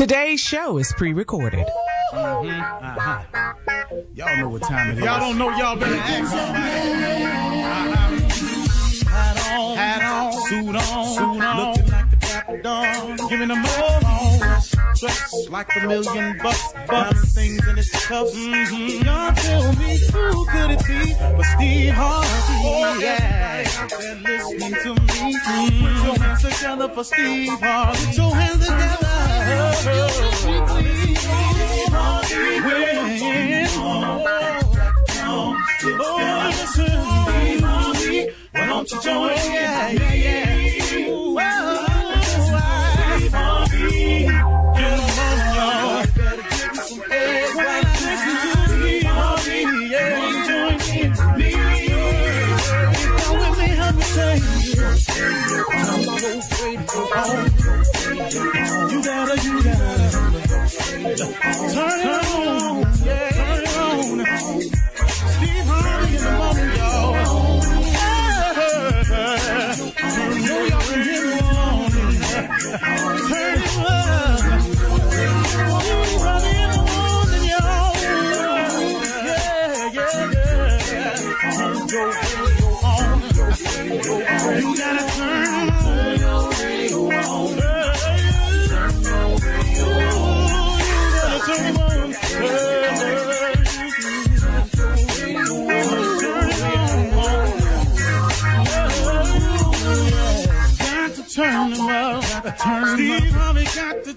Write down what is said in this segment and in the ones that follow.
Today's show is pre-recorded. Mm-hmm. Uh-huh. Y'all know what time it is. Y'all don't know, y'all better ask somebody. Uh-huh. Hat on, hat on, suit on, suit on, the dapper dawn, giving them all dress like a million bucks, bucks, things in its cuffs. Mm-hmm. Y'all tell me who could it be but Steve Harvey? Oh, yeah, they're listening to me. Mm-hmm. Put your hands together for Steve Harvey. Put your hands together. Why don't you join? Yeah, yeah, yeah.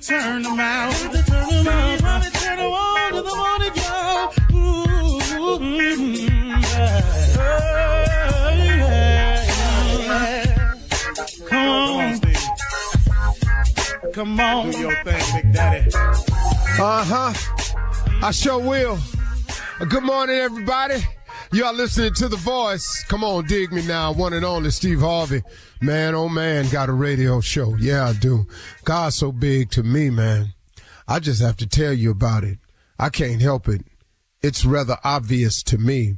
Turn them out. To turn them out. Turn them on to the morning, y'all. Ooh, mm-hmm, yeah. Come on. Come on. Do your thing, Big Daddy. Uh huh. I sure will. Good morning, everybody. Y'all listening to The Voice. Come on, dig me now. One and only Steve Harvey. Man, oh man, got a radio show. Yeah, I do. God's so big to me, man. I just have to tell you about it. I can't help it. It's rather obvious to me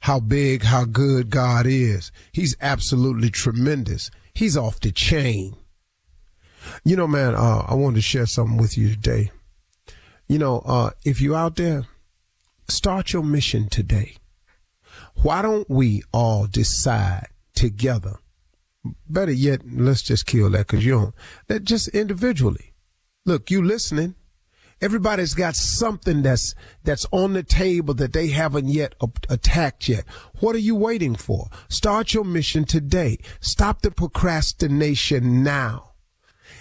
how big, how good God is. He's absolutely tremendous. He's off the chain. You know, man, uh, I wanted to share something with you today you know, uh, if you're out there, start your mission today. Why don't we all decide together? Better yet, let's just kill that because you don't. That just individually. Look, you listening. Everybody's got something that's that's on the table that they haven't yet attacked yet. What are you waiting for? Start your mission today. Stop the procrastination now.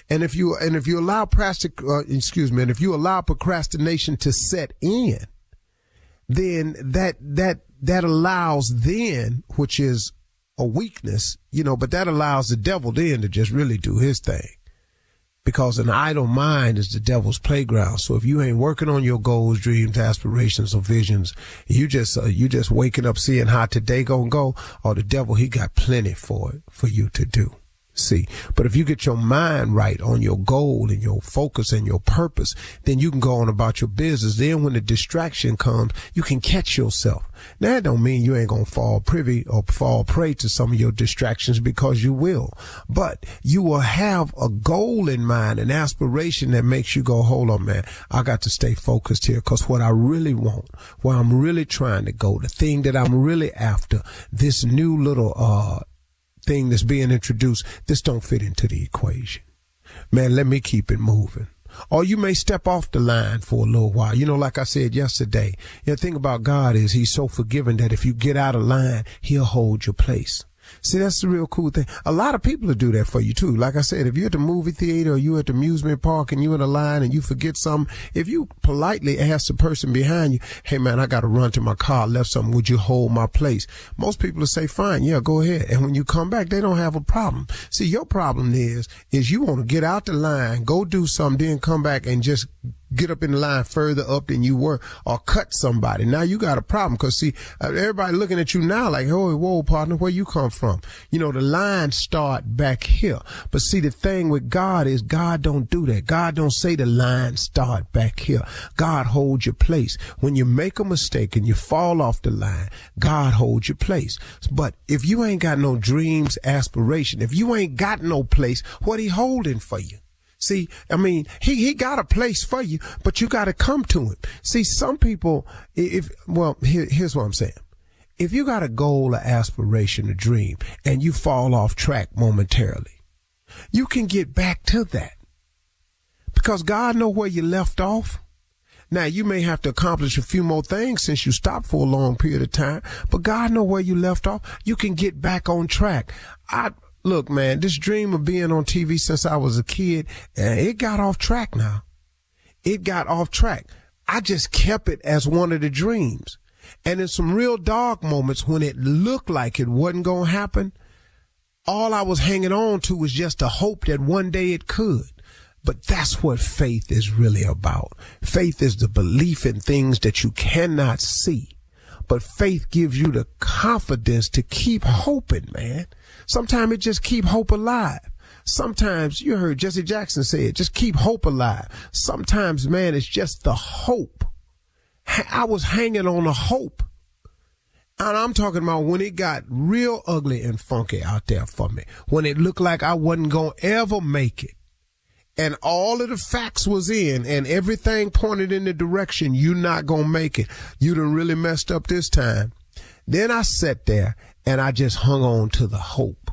And if you and if you allow plastic, uh, excuse me, and if you allow procrastination to set in, then that that that allows then, which is a weakness, you know, but that allows the devil then to just really do his thing. Because an idle mind is the devil's playground. So if you ain't working on your goals, dreams, aspirations, or visions, you just uh, you just waking up seeing how today gonna go, or the devil he got plenty for it for you to do see. But if you get your mind right on your goal and your focus and your purpose, then you can go on about your business. Then when the distraction comes, you can catch yourself. Now that don't mean you ain't gonna fall privy or fall prey to some of your distractions because you will. But you will have a goal in mind, an aspiration that makes you go, hold on, man, I got to stay focused here because what I really want, where I'm really trying to go, the thing that I'm really after, this new little, uh, thing that's being introduced, this don't fit into the equation. Man, let me keep it moving. Or you may step off the line for a little while. You know, like I said yesterday, the thing about God is he's so forgiving that if you get out of line, he'll hold your place. See, that's the real cool thing. A lot of people will do that for you too. Like I said, if you're at the movie theater or you're at the amusement park and you're in a line and you forget something, if you politely ask the person behind you, hey man, I got to run to my car, I left something, would you hold my place? Most people will say, fine, yeah, go ahead. And when you come back, they don't have a problem. See, your problem is, is you want to get out the line, go do something, then come back and just get up in the line further up than you were or cut somebody. Now you got a problem because see, uh, everybody looking at you now like, oh, whoa, partner, where you come from? You know, the line start back here. But see, the thing with God is God don't do that. God don't say the line start back here. God holds your place. When you make a mistake and you fall off the line, God holds your place. But if you ain't got no dreams, aspiration, if you ain't got no place, what he holding for you? See, I mean, he, he got a place for you, but you got to come to him. See, some people, if, well, here, here's what I'm saying. If you got a goal, an aspiration, a dream, and you fall off track momentarily, you can get back to that because God know where you left off. Now you may have to accomplish a few more things since you stopped for a long period of time, but God know where you left off. You can get back on track. I, look, man, this dream of being on TV since I was a kid, and it got off track now. It got off track. I just kept it as one of the dreams. And in some real dark moments when it looked like it wasn't going to happen, all I was hanging on to was just a hope that one day it could. But that's what faith is really about. Faith is the belief in things that you cannot see. But faith gives you the confidence to keep hoping, man. Sometimes it just keep hope alive. Sometimes you heard Jesse Jackson say it, just keep hope alive. Sometimes, man, it's just the hope. I was hanging on a hope. And I'm talking about when it got real ugly and funky out there for me. When it looked like I wasn't going to ever make it. And all of the facts was in and everything pointed in the direction you're not to make it. You done really messed up this time. Then I sat there and I just hung on to the hope.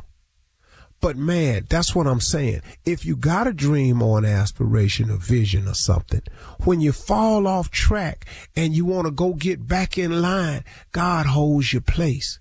But man, that's what I'm saying. If you got a dream or an aspiration or vision or something, when you fall off track and you want to go get back in line, God holds your place.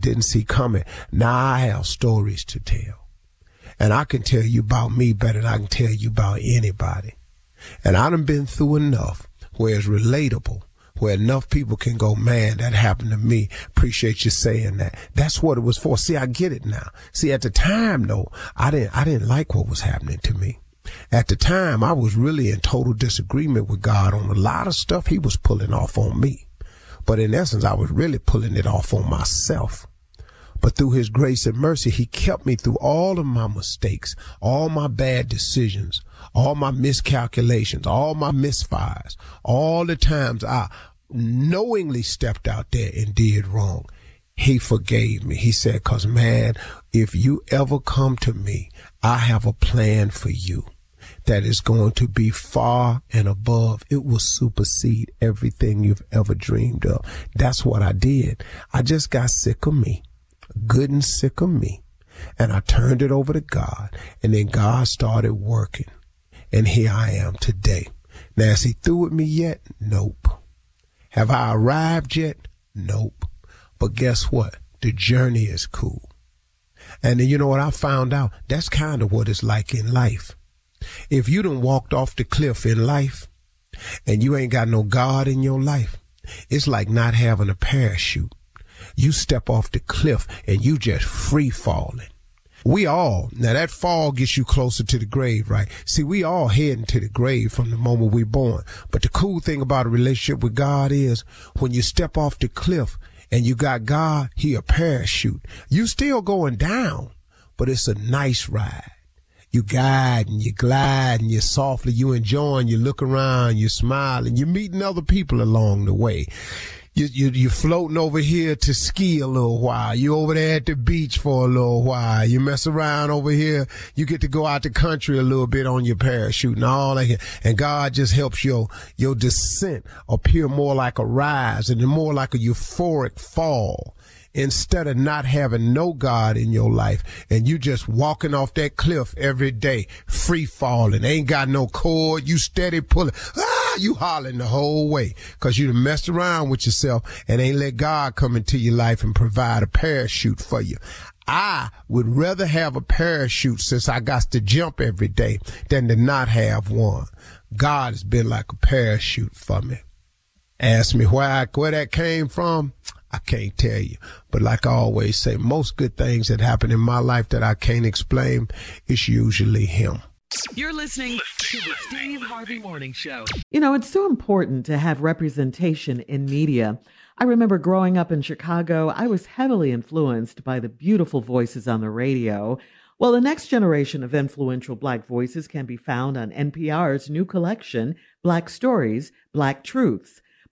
didn't see coming. Now I have stories to tell. And I can tell you about me better than I can tell you about anybody. And I done been through enough where it's relatable, where enough people can go, man, that happened to me. Appreciate you saying that. That's what it was for. See, I get it now. See, at the time though, I didn't, I didn't like what was happening to me. At the time, I was really in total disagreement with God on a lot of stuff he was pulling off on me. But in essence, I was really pulling it off on myself. But through his grace and mercy, he kept me through all of my mistakes, all my bad decisions, all my miscalculations, all my misfires, all the times I knowingly stepped out there and did wrong. He forgave me. He said, cause man, if you ever come to me, I have a plan for you that is going to be far and above. It will supersede everything you've ever dreamed of. That's what I did. I just got sick of me, good and sick of me. And I turned it over to God. And then God started working. And here I am today. Now, is he through with me yet? Nope. Have I arrived yet? Nope. But guess what? The journey is cool. And then you know what I found out? That's kind of what it's like in life. If you done walked off the cliff in life and you ain't got no God in your life, it's like not having a parachute. You step off the cliff and you just free falling. We all, now that fall gets you closer to the grave, right? See, we all heading to the grave from the moment we're born. But the cool thing about a relationship with God is when you step off the cliff and you got God, he a parachute. You still going down, but it's a nice ride you guide and you glide and you softly, you enjoying, you look around, you smile and you're meeting other people along the way. You, you, you're floating over here to ski a little while. You over there at the beach for a little while. You mess around over here. You get to go out the country a little bit on your parachute and all that. And God just helps your, your descent appear more like a rise and more like a euphoric fall instead of not having no God in your life and you just walking off that cliff every day, free falling, ain't got no cord, you steady pulling, ah, you hollering the whole way because you messed around with yourself and ain't let God come into your life and provide a parachute for you. I would rather have a parachute since I got to jump every day than to not have one. God has been like a parachute for me. Ask me where where that came from. I can't tell you. But like I always say, most good things that happen in my life that I can't explain, it's usually him. You're listening to the Steve Harvey Morning Show. You know, it's so important to have representation in media. I remember growing up in Chicago, I was heavily influenced by the beautiful voices on the radio. Well, the next generation of influential Black voices can be found on NPR's new collection, Black Stories, Black Truths.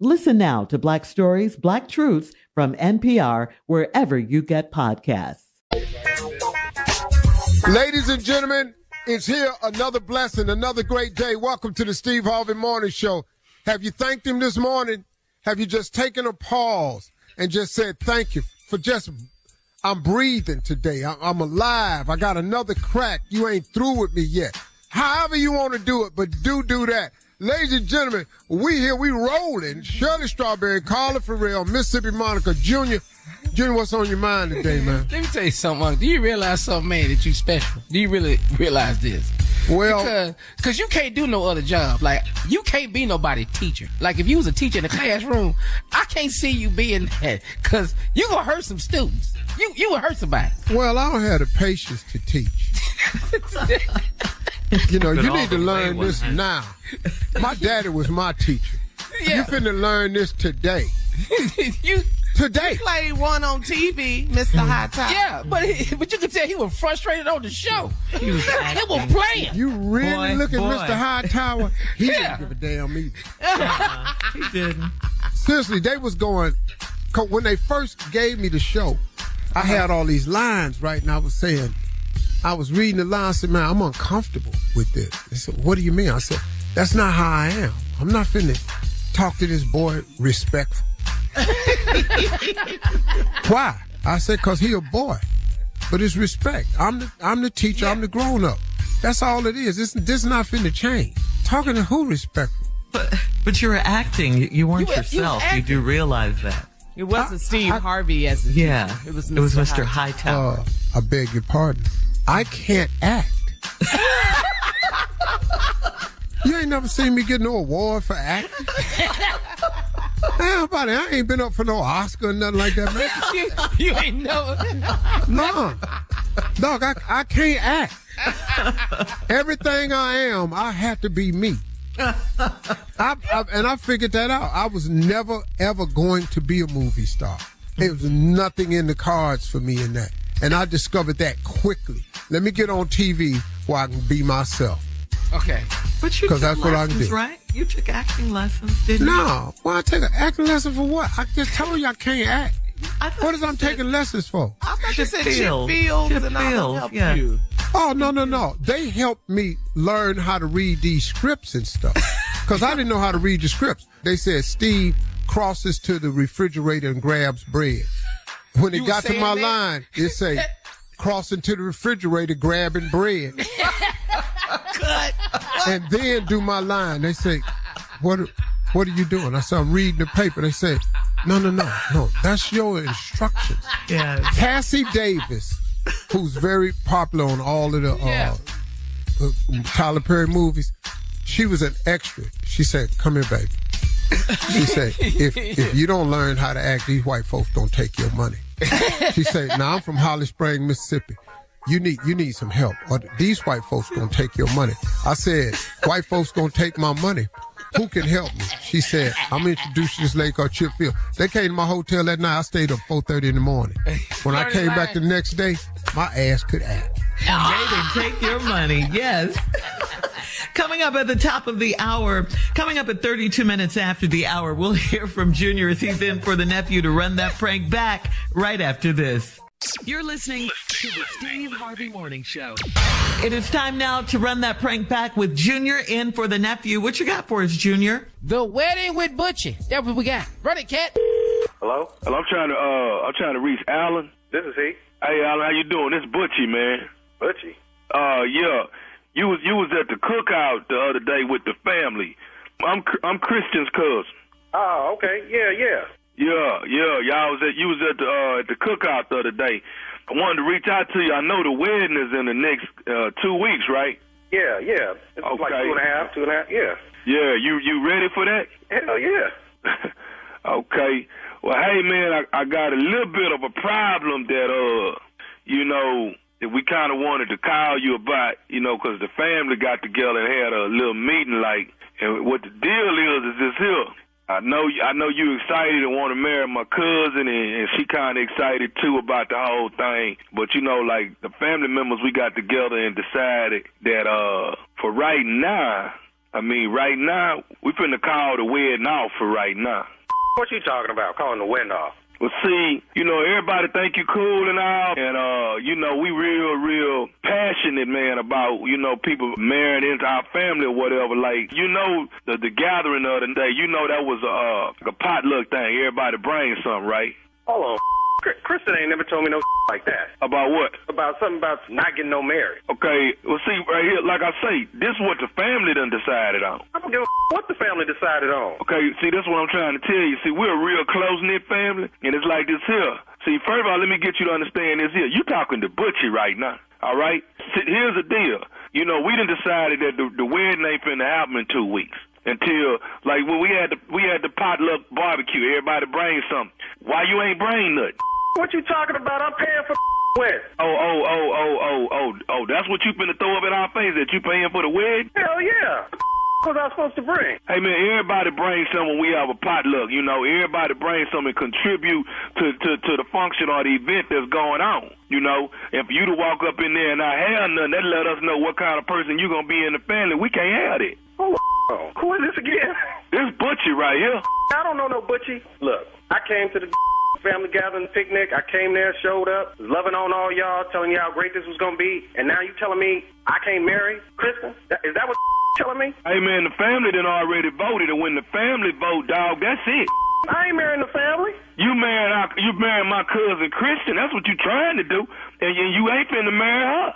Listen now to Black Stories, Black Truths from NPR, wherever you get podcasts. Ladies and gentlemen, it's here another blessing, another great day. Welcome to the Steve Harvey Morning Show. Have you thanked him this morning? Have you just taken a pause and just said thank you for just I'm breathing today. I'm alive. I got another crack. You ain't through with me yet. However you want to do it, but do do that. Ladies and gentlemen, we here, we rolling. Shirley Strawberry, Carla Ferrell, Mississippi Monica Jr. Junior, what's on your mind today, man? Let me tell you something. Do you realize something, man, that you special? Do you really realize this? Well, because cause you can't do no other job. Like you can't be nobody teacher. Like if you was a teacher in the classroom, I can't see you being that because you gonna hurt some students. You you will hurt somebody. Well, I don't have the patience to teach. you know, you need to learn this now. My daddy was my teacher. Yeah. You finna learn this today. you today. He played one on TV, Mr. Hmm. High Top. Yeah, but he, but you could tell he was frustrated on the show. He was They were playing. You really Boy, look at boy. Mr. Hightower? He Yeah. didn't give a damn either. Uh-uh. He didn't. Seriously, they was going. When they first gave me the show, I had all these lines right, and I was saying, I was reading the lines. I said, "Man, I'm uncomfortable with this." They said, "What do you mean?" I said, "That's not how I am. I'm not finna talk to this boy respectful." Why? I said, "Cause he a boy, but it's respect. I'm the I'm the teacher. I'm the grown up. That's all it is. This this not finna change. Talking to who respectful? But but you were acting. You, you weren't You were- you yourself. You, do realize that. It wasn't Steve Harvey as a Yeah. It was Mr. It was Mr. High. Hightower. Uh, I beg your pardon. I can't act. you ain't never seen me get no award for acting. About? I ain't been up for no Oscar or nothing like that, man. you, you ain't know. No. Dog, I, I can't act. Everything I am, I have to be me. I, I, and I figured that out. I was never, ever going to be a movie star. It was nothing in the cards for me in that. And I discovered that quickly. Let me get on TV where I can be myself. Okay. But you 'Cause took that's what I can lessons, do. right? You took acting lessons, didn't you? No, why I take an acting lesson for what? I just told you I can't act. I What is I'm said- taking lessons for? I thought you said Chip Field. Fields Chip and all that Field, helped yeah. you. Oh no no no! They helped me learn how to read these scripts and stuff because I didn't know how to read the scripts. They said Steve crosses to the refrigerator and grabs bread. When it got to my that? line, it say crossing to the refrigerator grabbing bread, and then do my line. They say, "What? What are you doing?" I said, "I'm reading the paper." They say, "No no no no, that's your instructions." Yeah. Cassie Davis, who's very popular on all of the Yeah. uh, uh, Tyler Perry movies, she was an extra. She said, "Come here, baby." She said, "If if you don't learn how to act, these white folks don't take your money." She said, "Now I'm from Holly Springs, Mississippi. You need you need some help, or these white folks gonna take your money." I said, "White folks gonna take my money." Who can help me? She said, I'm gonna introduce you to this lady called Chip Field. They came to my hotel that night. I stayed up 4.30 in the morning. When I came back the next day, my ass could act. And they didn't take your money. Yes. Coming up at the top of the hour, coming up at 32 minutes after the hour, we'll hear from Junior as he's in for the nephew to run that prank back right after this. You're listening. To the Steve Harvey Morning Show. It is time now to run that prank back with Junior in for the nephew. What you got for us, Junior? The wedding with Butchie. That's what we got. Run it, cat. Hello? Hello, I'm trying to uh I'm trying to reach Alan. This is he. Hey Alan, how you doing? This Butchie, man. Butchie? Uh yeah. You was you was at the cookout the other day with the family. I'm I'm Kristen's cousin. Oh, okay. Yeah, yeah. Yeah, yeah. Y'all was at you was at the uh at the cookout the other day. I wanted to reach out to you. I know the wedding is in the next uh two weeks, right? Yeah, yeah. It's like two and a half, two and a half. Yeah. Yeah, you you ready for that? Hell yeah. okay. Well, hey man, I, I got a little bit of a problem that uh, you know, that we kind of wanted to call you about, you know, 'cause the family got together and had a little meeting, like, and what the deal is is this here. I know, I know you excited and want to marry my cousin, and, and she kind of excited too about the whole thing. But you know, like the family members, we got together and decided that uh, for right now, I mean, right now, we finna call the wedding off for right now. What you talking about? Calling the wind off? Well, see, you know, everybody think you cool and all, and uh, you know, we real, real passionate, man, about you know people marrying into our family or whatever. Like, you know, the the gathering of the day, you know, that was a uh, a potluck thing. Everybody bring something, right? Hold on. Kristen ain't never told me no like that. About what? About something about not getting no married. Okay, well, see, right here, like I say, this is what the family done decided on. I don't give a what the family decided on. Okay, see, that's what I'm trying to tell you. See, we're a real close knit family, and it's like this here. See, first of all, let me get you to understand this here. You talking to Butchie right now, all right? See, here's the deal. You know, we done decided that the, the wedding ain't finna happen in two weeks. Until like when we had the we had the potluck barbecue, everybody bring something. Why you ain't bring nothing? What you talking about? I'm paying for wedding. Oh oh oh oh oh oh oh. That's what you finna throw up in our face that you paying for the wedding? Hell yeah. was I supposed to bring? Hey man, everybody bring something when we have a potluck. You know, everybody bring something and contribute to, to to the function or the event that's going on. You know, if you to walk up in there and not have nothing, that let us know what kind of person you gonna be in the family. We can't have that. Oh, who is this again? This Butchie right here. I don't know no Butchie. Look, I came to the family gathering picnic. I came there, showed up, loving on all y'all, telling y'all how great this was gonna be, and now you telling me I can't marry Kristen? That, is that what you telling me? Hey man, the family done already voted, and when the family vote, dog, that's it. I ain't marrying the family. You marrying our, you marrying my cousin Kristen. That's what you trying to do, and you, you ain't finna marry her.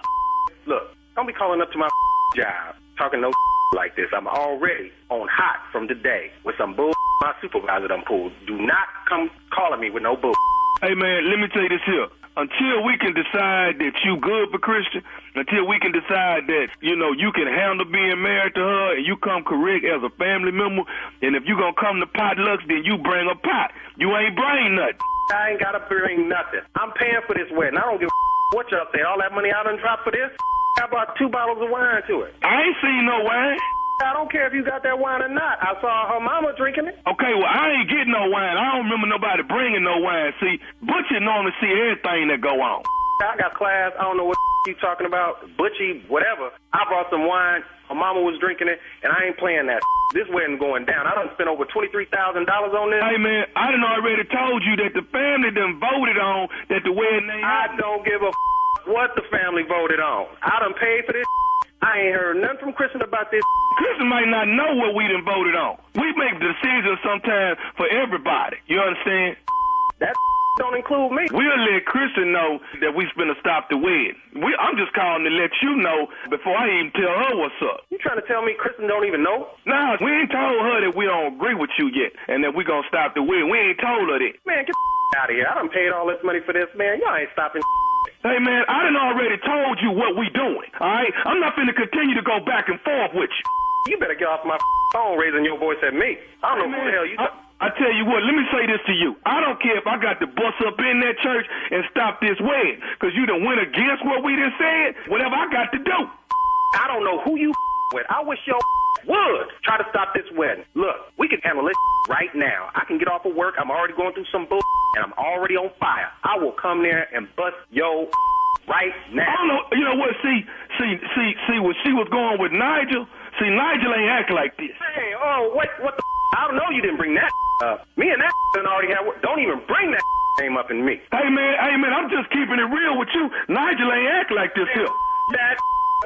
Look, don't be calling up to my job talking no like this. I'm already on hot from today with some bull my supervisor done pulled. Do not come calling me with no bull. Hey man, let me tell you this here. Until we can decide that you good for Kristen, until we can decide that, you know, you can handle being married to her and you come correct as a family member, and if you gonna come to potlucks, then you bring a pot. You ain't bring nothing. I ain't gotta bring nothing. I'm paying for this wedding. I don't give a what y'all say. All that money I done dropped for this, I bought two bottles of wine to it. I ain't seen no wine. I don't care if you got that wine or not. I saw her mama drinking it. Okay, well, I ain't getting no wine. I don't remember nobody bringing no wine. See, Butchie normally see everything that go on. I got class. I don't know what you talking about. Butchie, whatever. I brought some wine. Her mama was drinking it, and I ain't playing that. This wedding going down. I done spent over $23,000 on this. Hey, man, I done already told you that the family done voted on that the wedding ain't I don't give a what the family voted on. I done paid for this. I ain't heard nothing from Kristen about this. Kristen might not know what we done voted on. We make decisions sometimes for everybody. You understand? That don't include me. We'll let Kristen know that we finna stop the wedding. We, I'm just calling to let you know before I even tell her what's up. You trying to tell me Kristen don't even know? Nah, we ain't told her that we don't agree with you yet and that we gonna stop the wedding. We ain't told her that. Man, get out of here. I done paid all this money for this, man. Y'all ain't stopping Hey man, I done already told you what we doing. All right, I'm not finna continue to go back and forth with you. You better get off my phone raising your voice at me. I don't know who the hell you. I, I tell you what, let me say this to you. I don't care if I got to bust up in that church and stop this wedding, cause you done went against what we done said. Whatever I got to do. I don't know who you with. I wish your would try to stop this wedding. Look, we can handle this right now. I can get off of work. I'm already going through some bull, and I'm already on fire. I will come there and bust yo right now. I don't know. You know what? See, see, see, see. When she was going with Nigel, see, Nigel ain't act like this. Hey, oh, what, what the? I don't know. You didn't bring that up. Me and that done already have. Don't even bring that name up in me. Hey man, hey man, I'm just keeping it real with you. Nigel ain't act like this here. That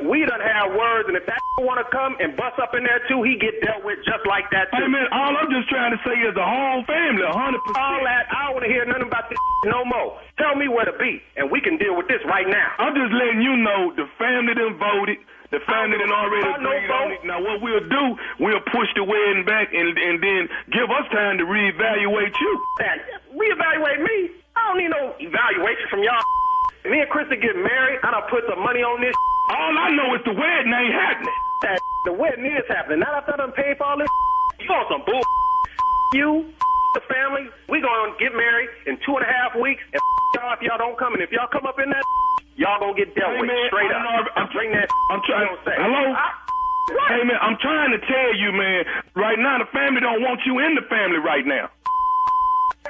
we done have words, and if that want to come and bust up in there too, he get dealt with just like that too. Hey man, all I'm just trying to say is the whole family, 100. percent All that, I don't want to hear nothing about this no more. Tell me where to be, and we can deal with this right now. I'm just letting you know the family done voted. The family done already agreed on it. Now what we'll do, we'll push the wedding back and and then give us time to reevaluate you. Man, reevaluate me? I don't need no evaluation from y'all. Me and Krista get married. I done put some money on this. All I know is the wedding ain't happening. That the wedding is happening. Not after I done paid for all this. You on some bull? You, the family, we gonna get married in two and a half weeks. And y'all, if y'all don't come, and if y'all come up in that, y'all gonna get dealt Hey, with man, straight up. know- I'm- bring that. I'm trying. Don't say. Hello. I, what? Hey man, I'm trying to tell you, man. Right now, the family don't want you in the family right now.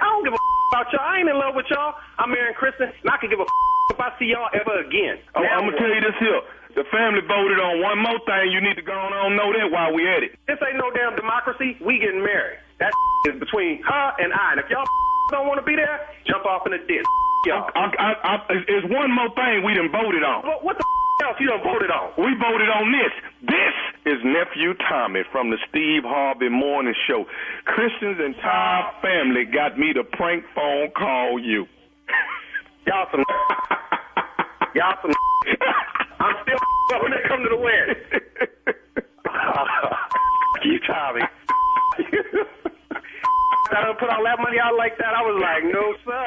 I don't give a about y'all. I ain't in love with y'all. I'm marrying Kristen, and I can give a if I see y'all ever again. Oh, Now I'm gonna tell you this here. The family voted on one more thing. You need to go on and know that while we at it. This ain't no damn democracy. We getting married. That is between her and I. And if y'all don't want to be there, jump off in the ditch. Y'all. I, I, I, there's one more thing we done voted on. What, what the else you done voted on? We voted on this. This is nephew Tommy from the Steve Harvey Morning Show. Kristen's entire family got me to prank phone call you. Y'all some. y'all some. I'm still when they come to the wedding. you Tommy. I done put all that money out like that. I was like, no, sir.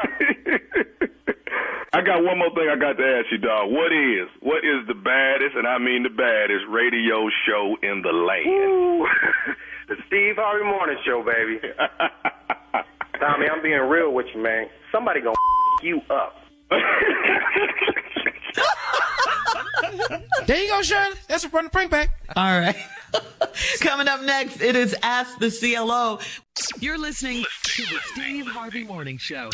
I got one more thing I got to ask you, dog. What is, what is the baddest, and I mean the baddest, radio show in the land? The Steve Harvey Morning Show, baby. Tommy, I'm being real with you, man. Somebody gonna you up. There you go, Shirley. That's a run the prank back. All right. Coming up next, it is Ask the CLO. You're listening to the Steve Harvey Morning Show.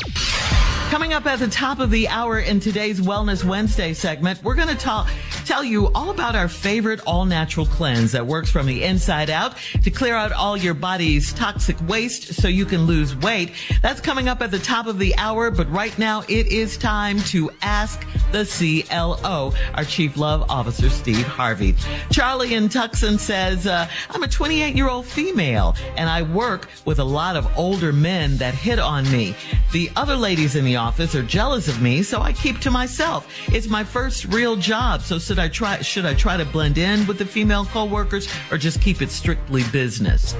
Coming up at the top of the hour in today's Wellness Wednesday segment, we're going to talk, tell you all about our favorite all natural cleanse that works from the inside out to clear out all your body's toxic waste so you can lose weight. That's coming up at the top of the hour, but right now it is time to ask the CLO, our Chief Love Officer, Steve Harvey. Charlie in Tucson says, uh, I'm a 28 year old female and I work with a lot of older men that hit on me. The other ladies in the office are jealous of me, so I keep to myself. It's my first real job, so should I try should I try to blend in with the female coworkers or just keep it strictly business?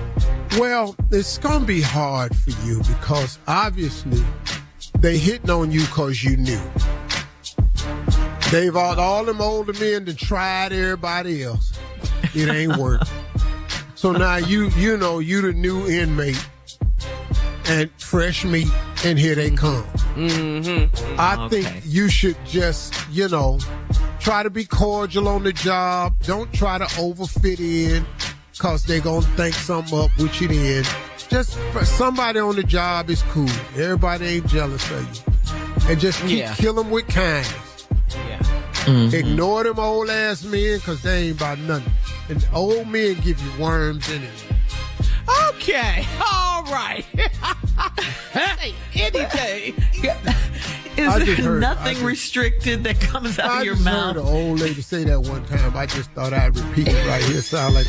Well, it's going to be hard for you because obviously they hitting on you because you knew. They've all, all them older men that tried everybody else. It ain't worked. so now you you know you the new inmate and fresh meat, and here they come. Mm-hmm. I think you should just you know try to be cordial on the job. Don't try to overfit in because they're gonna think something up with you then. Just somebody on the job is cool. Everybody ain't jealous of you. And just keep Yeah. kill them with kindness. Yeah. Ignore them old ass men because they ain't about nothing. And old men give you worms anyway. Okay. All right. Say anything. Is I just there heard- nothing just- restricted that comes out I of your just mouth? heard an old lady say that one time. I just thought I'd repeat it right here. Sound like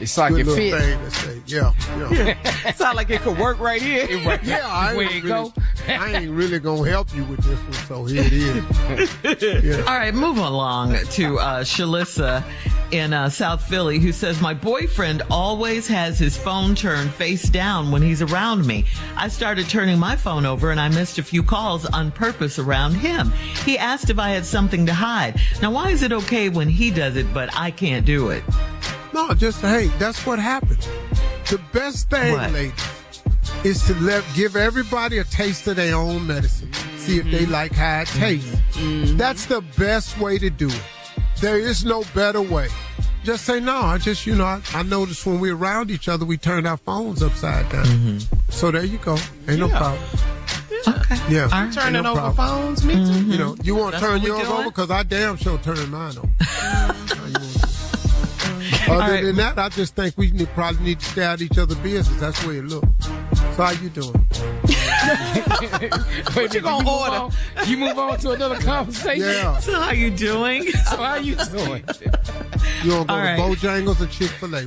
It's like good it little fit. thing to say. Yeah, yeah. Sound like it could work right here. Yeah, I ain't, really, go? I ain't really gonna help you with this one, so here it is. Yeah. All right, move along to uh, Shalissa in uh, South Philly, who says, My boyfriend always has his phone turned face down when he's around me. I started turning my phone over and I missed a few calls on purpose around him. He asked if I had something to hide. Now, why is it okay when he does it, but I can't do it? No, just hey, that's what happens. The best thing, What? ladies, is to let give everybody a taste of their own medicine. See if they mm-hmm. like how it tastes. Mm-hmm. That's the best way to do it. There is no better way. Just say no. I just you know I, I noticed when we're around each other we turn our phones upside down. Mm-hmm. So there you go. Ain't no Yeah. problem. Okay. Yeah. All right. Turning no over problem. phones, me too. You know, you want to turn yours over because I damn sure turn mine over. Other right. than that, I just think we need, probably need to stay out each other's business. That's the way it looks. So how you doing? Wait, you gonna move order? on? You move on to another conversation. Yeah. So, how you doing? So how you doing? You want to go All right. to Bojangles or Chick Fil A?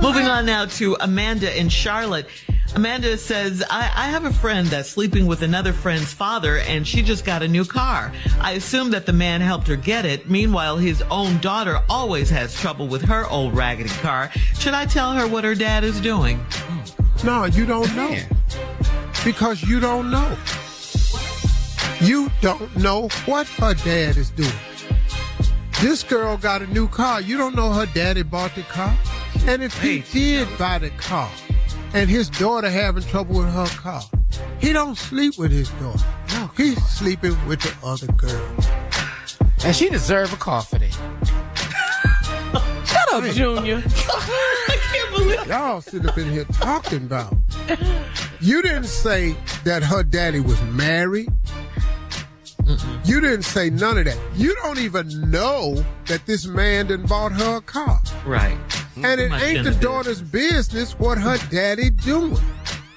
Moving on now to Amanda in Charlotte. Amanda says, I, I have a friend that's sleeping with another friend's father and she just got a new car. I assume that the man helped her get it. Meanwhile, his own daughter always has trouble with her old raggedy car. Should I tell her what her dad is doing? No, you don't know because you don't know. You don't know what her dad is doing. This girl got a new car. You don't know her daddy bought the car. And if he did buy the car and his daughter having trouble with her car, he don't sleep with his daughter. Oh, no, he's sleeping with the other girl. And she deserve a car for that. Shut up, Junior. I can't believe Y'all sit up in here talking about. You didn't say that her daddy was married. You didn't say none of that. You don't even know that this man done bought her a car. Right. Mm-hmm. And it ain't the the daughter's business what her daddy doing.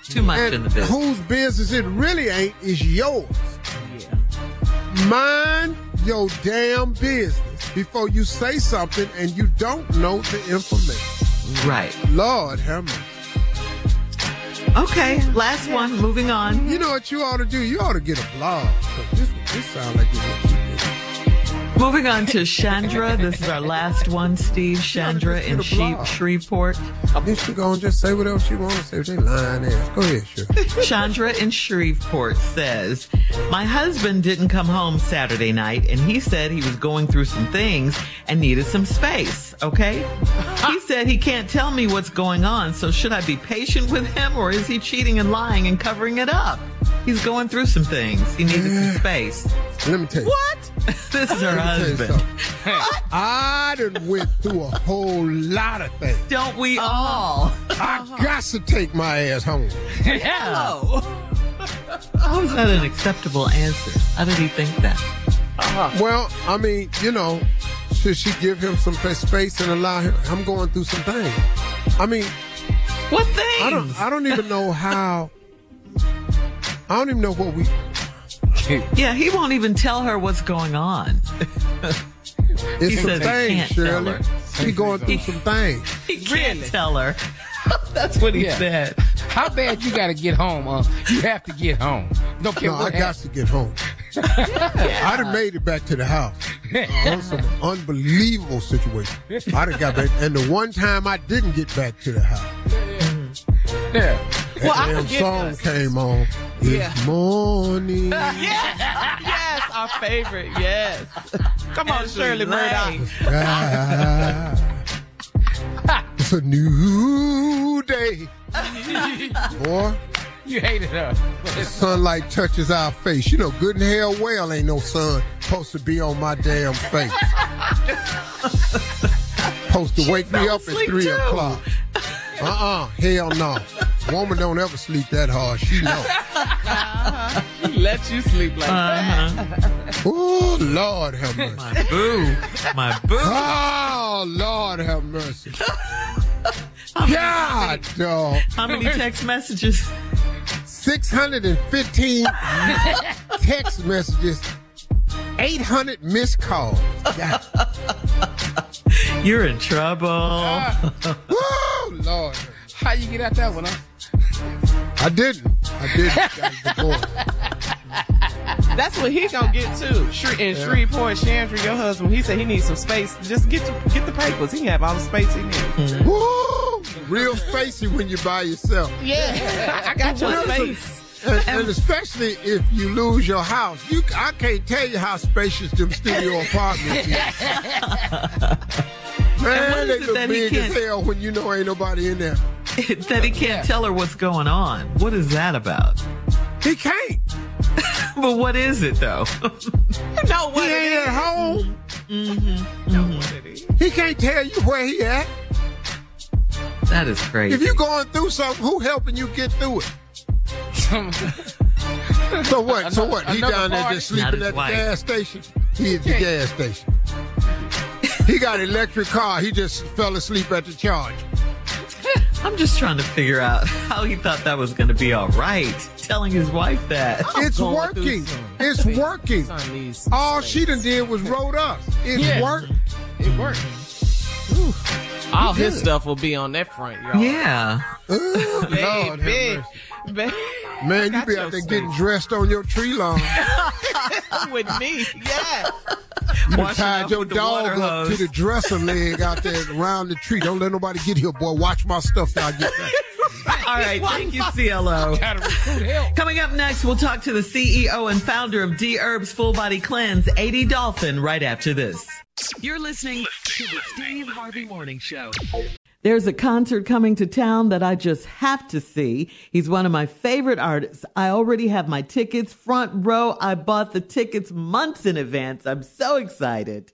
Too much And in the business. whose business it really ain't is yours. Yeah. Mind your damn business before you say something and you don't know the information. Right. Lord have mercy. Okay. Last one. Moving on. You know what you ought to do? You ought to get a blog. This, this sounds like you. Moving on to Chandra. This is our last one, Steve. Chandra in just get a She- Shreveport. Then she gonna just say whatever she want to say. They lying ass. Go ahead, sure. Chandra in Shreveport says, My husband didn't come home Saturday night and he said he was going through some things and needed some space. Okay. he said he can't tell me what's going on. So should I be patient with him or is he cheating and lying and covering it up? He's going through some things. He needed some space. Let me tell you. What? this is her husband. I done went through a whole lot of things. Don't we uh-huh. all? I uh-huh. got to take my ass home. Hello. How is that an acceptable answer? How did he think that? Uh-huh. Well, I mean, you know, should she give him some space and allow him? I'm going through some things. I mean, what things? I don't. I don't even know how. I don't even know what we. Yeah, he won't even tell her what's going on. It's he some says things, he can't Shirley. tell her. He going through some things. He can't tell her. That's what he Yeah. said. How bad you got to get home? Uh, you have to get home. Don't care No, I got to get home. I'd have made it back to the house. On some unbelievable situation. I done got back, and the one time I didn't get back to the house, Yeah. that Well, I damn forget song this. came on. Yeah. Morning. Yes, yes, our favorite. Yes. Come on, Shirley Murdock. It's a new day. Boy, You hated her. the sunlight touches our face. You know, good and hell well ain't no sun supposed to be on my damn face. supposed to wake me up at asleep three too. o'clock. Uh-uh, hell no. Woman don't ever sleep that hard. She know. Let you sleep like uh-huh. that. Oh, Lord have mercy. My boo. My boo. Oh, Lord have mercy. God, dog. How many text messages? 615 text messages, 800 missed calls. God. You're in trouble. Woo, Lord. How you get out that one, huh? I didn't. I didn't. Got a divorce. That's what he gonna get too. Shre- in Shreveport, Chandra, your husband, he said he needs some space. Just get the, get the papers. He can have all the space he needs. Woo! Real spacey when you're by yourself. Yeah, I got your space. And, and especially if you lose your house. You, I can't tell you how spacious them studio apartments is. Man, what they is it look that big as hell when you know ain't nobody in there. that he can't tell her what's going on. What is that about? He can't. But what is it though? You know what He ain't is. at home. Mm-hmm. You know what it is. He can't tell you where he at. that is crazy. If you're going through something, who helping you get through it? So what? So what? He Another down there party? just Not sleeping his at the wife. gas station. He at the gas station. He got an electric car. He just fell asleep at the charge. I'm just trying to figure out how he thought that was going to be all right, telling his wife that. It's going working. some- It's working. Son needs All space. she done did was wrote us. It's Yeah. worked. It worked. All his good. stuff will be on that front, y'all. Yeah. Ooh, Lord have Baby, Man, you be out there getting dressed on your tree lawn. with me, yes. You done tied your dog water up to the dresser leg out there around the tree. Don't let nobody get here, boy. Watch my stuff till I get back. All right. Thank you, CLO. Gotta recruit help. Coming up next, we'll talk to the CEO and founder of D Herbs Full Body Cleanse, AD Dolphin, right after this. You're listening to the Steve Harvey Morning Show. There's a concert coming to town that I just have to see. He's one of my favorite artists. I already have my tickets front row. I bought the tickets months in advance. I'm so excited.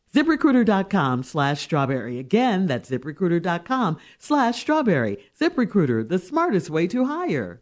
ZipRecruiter.com slash strawberry. Again, that's ZipRecruiter.com slash strawberry. ZipRecruiter, the smartest way to hire.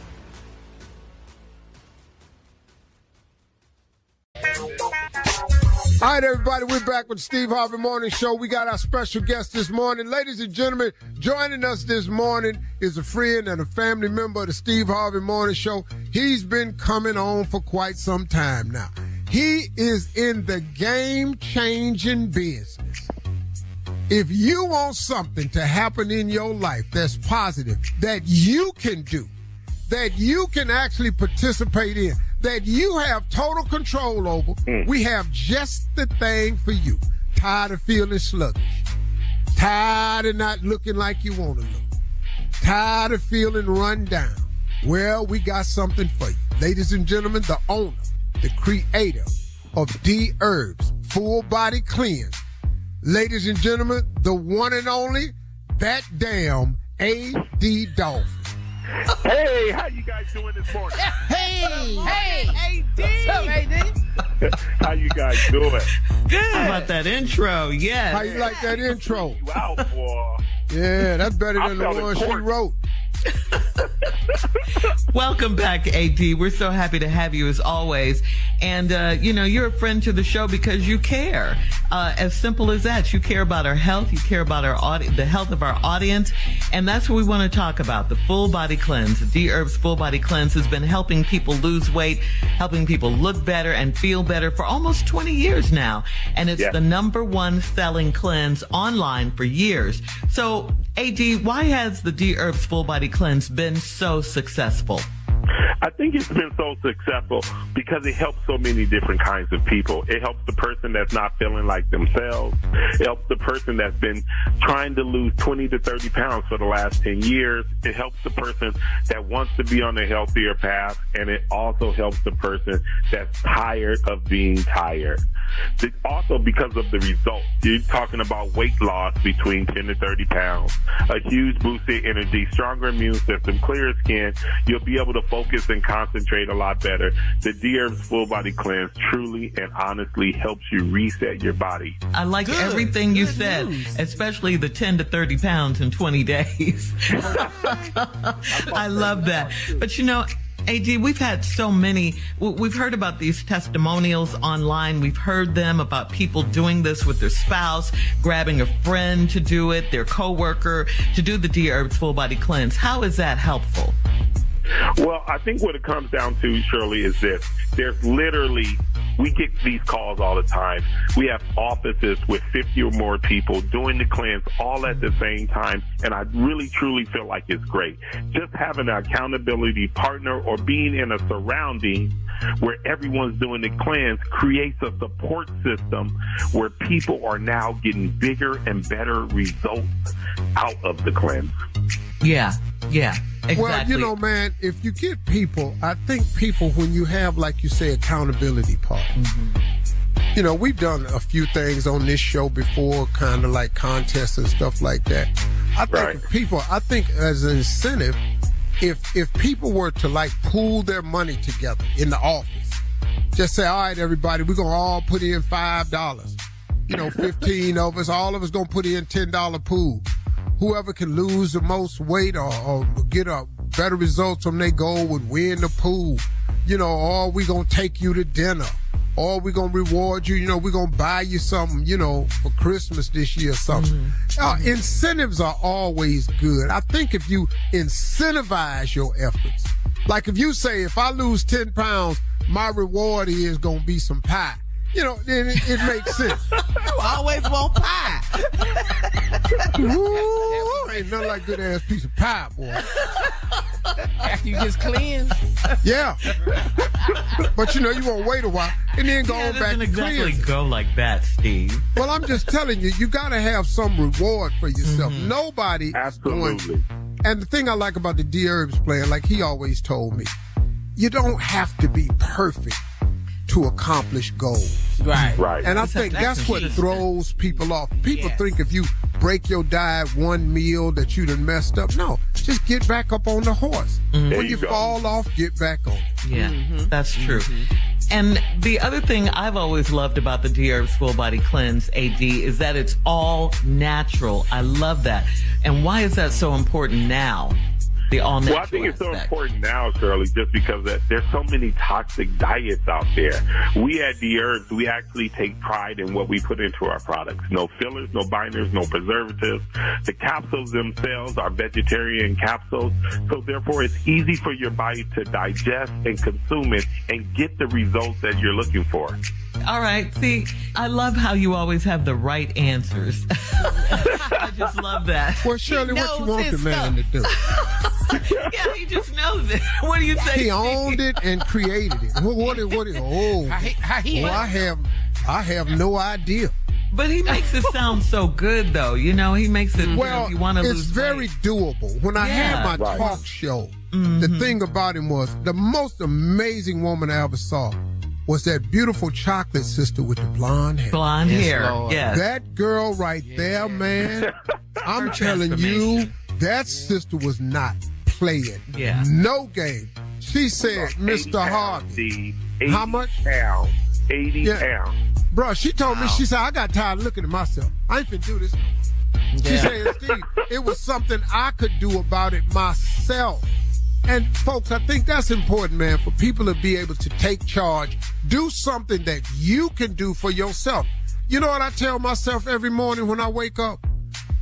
All right, everybody, we're back with Steve Harvey Morning Show. We got our special guest this morning. Ladies and gentlemen, joining us this morning is a friend and a family member of the Steve Harvey Morning Show. He's been coming on for quite some time now. He is in the game changing business. If you want something to happen in your life that's positive, that you can do, that you can actually participate in, that you have total control over, mm. we have just the thing for you. Tired of feeling sluggish. Tired of not looking like you want to look. Tired of feeling run down. Well, we got something for you. Ladies and gentlemen, the owner, the creator of D Herbs Full Body Cleanse. Ladies and gentlemen, the one and only, that damn A.D. Dolphin. Hey, how you guys doing this morning? Hey, hey, AD. What's up, AD? how you guys doing? Good. How about that intro? Yes. How you like that intro? You out, boy. Yeah, that's better than the one she wrote. Welcome back, AD. We're so happy to have you as always. And, uh, you know, you're a friend to the show because you care. Uh, as simple as that. You care about our health. You care about our audi- the health of our audience. And that's what we want to talk about. The full body cleanse. The D Herbs Full Body Cleanse has been helping people lose weight, helping people look better and feel better for almost 20 years now. And it's Yeah. the number one selling cleanse online for years. So, AD, why has the D Herbs Full Body Cleanse been so successful? I think it's been so successful because it helps so many different kinds of people. It helps the person that's not feeling like themselves. It helps the person that's been trying to lose 20 to 30 pounds for the last 10 years. It helps the person that wants to be on a healthier path. And it also helps the person that's tired of being tired. It also because of the results. You're talking about weight loss between 10 to 30 pounds, a huge boost in energy, stronger immune system, clearer skin. You'll be able to focus and concentrate a lot better. The D Herbs Full Body Cleanse truly and honestly helps you reset your body. I like everything you said, especially the 10 to 30 pounds in 20 days. I love that. But you know, AD, we've had so many, we've heard about these testimonials online. We've heard them about people doing this with their spouse, grabbing a friend to do it, their coworker to do the D Herbs full body cleanse. How is that helpful? Well, I think what it comes down to, Shirley, is this. There's literally, we get these calls all the time. We have offices with 50 or more people doing the cleanse all at the same time. And I really, truly feel like it's great. Just having an accountability partner or being in a surrounding where everyone's doing the cleanse creates a support system where people are now getting bigger and better results out of the cleanse. Yeah, yeah, exactly. Well, you know, man, if you get people, I think people, when you have, like you say, accountability partners, mm-hmm. you know, we've done a few things on this show before, kind of like contests and stuff like that. I think Right. people, I think as an incentive, if if people were to like pool their money together in the office, just say, all right, everybody, we're gonna all put in five dollars. You know, fifteen of us, all of us gonna put in ten dollar pool. Whoever can lose the most weight or, or get a better results from their goal would win the pool. You know, or we gonna take you to dinner. Or we gonna reward you, you know, we're gonna buy you something, you know, for Christmas this year or something. Uh, incentives are always good. I think if you incentivize your efforts, like if you say, if I lose 10 pounds, my reward is gonna be some pie. You know, then it, it makes sense. you always want pie. Ooh, ain't nothing like good ass piece of pie, boy. After you just cleanse. Yeah. but you know, you won't wait a while and then go Yeah, on back doesn't to exactly cleansing. go like that, Steve. Well, I'm just telling you, you got to have some reward for yourself. Mm-hmm. Nobody is going. Absolutely. And the thing I like about the D Herbs plan, like he always told me, you don't have to be perfect to accomplish goals. Right. Right. And I That's- think that's that's what key. throws people off. People Yes. think if you break your diet one meal that you done messed up. No, just get back up on the horse. Mm-hmm. When you you fall off, get back on. it. Yeah, that's true. And the other thing I've always loved about the D Herbs Full Body Cleanse AD is that it's all natural. I love that. And why is that so important now? The all natural. Well, I think it's so important now, Shirley, just because that there's so many toxic diets out there. We at D Herbs, we actually take pride in what we put into our products. No fillers, no binders, no preservatives. The capsules themselves are vegetarian capsules, so therefore it's easy for your body to digest and consume it and get the results that you're looking for. All right. See, I love how you always have the right answers. I just love that. Well, Shirley, what you want the his man to do? yeah, he just knows it. What do you say? He Steve? owned it and created it. What? What? What? Oh, How he, how he oh, I have, I have no idea. But he makes it sound so good, though. You know, he makes it. Well, you want to it's lose very weight. doable. When I Yeah. had my Right. talk show, the Mm-hmm. thing about him was the most amazing woman I ever saw was that beautiful chocolate sister with the blonde hair. blonde Yes, hair. Lord. Yes. That girl right there, man. I'm telling you, transformation. that sister was not playing. Yeah. No game. She said, Mr. pounds, Harvey. Steve. 80 How much? Pounds. 80 Yeah. pounds. Bro, she told me, she said, I got tired of looking at myself. I ain't finna do this. no more." She said, Steve, it was something I could do about it myself. And folks, I think that's important, man, for people to be able to take charge, do something that you can do for yourself. You know what I tell myself every morning when I wake up?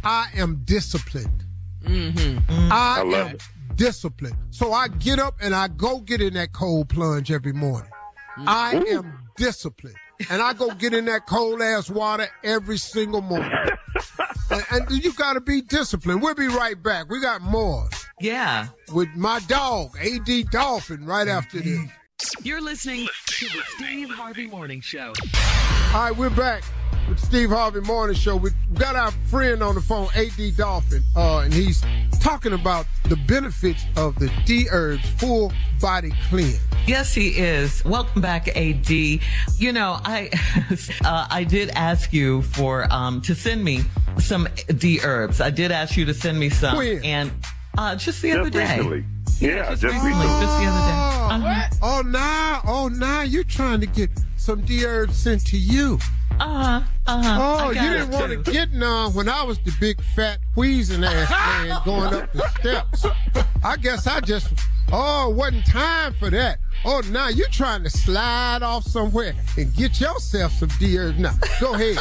I am disciplined. Mm-hmm. I, love am it. Disciplined. So I get up and I go get in that cold plunge every morning. I am disciplined. And I go get in that cold ass water every single morning. and, and you got to be disciplined. We'll be right back. We got more yeah. with my dog, AD Dolphin, right after this. You're listening to the Steve Harvey Morning Show. All right, we're back with Steve Harvey Morning Show. We we got our friend on the phone, AD Dolphin, uh, and he's talking about the benefits of the D Herbs Full Body Cleanse. Yes, he is. Welcome back, AD. You know, I uh, I did ask you for um, to send me some D herbs. I did ask you to send me some, When? and uh, just the other day. recently. Yeah, just recently, recently. just the other day. Uh-huh. Oh, now, oh, now you're trying to get some D Herbs sent to you. Uh huh. Uh huh. Oh, you didn't want to get none when I was the big fat wheezing ass man going up the steps. I guess I just, oh, it wasn't time for that. Oh, now you're trying to slide off somewhere and get yourself some D Herbs. Now, go ahead.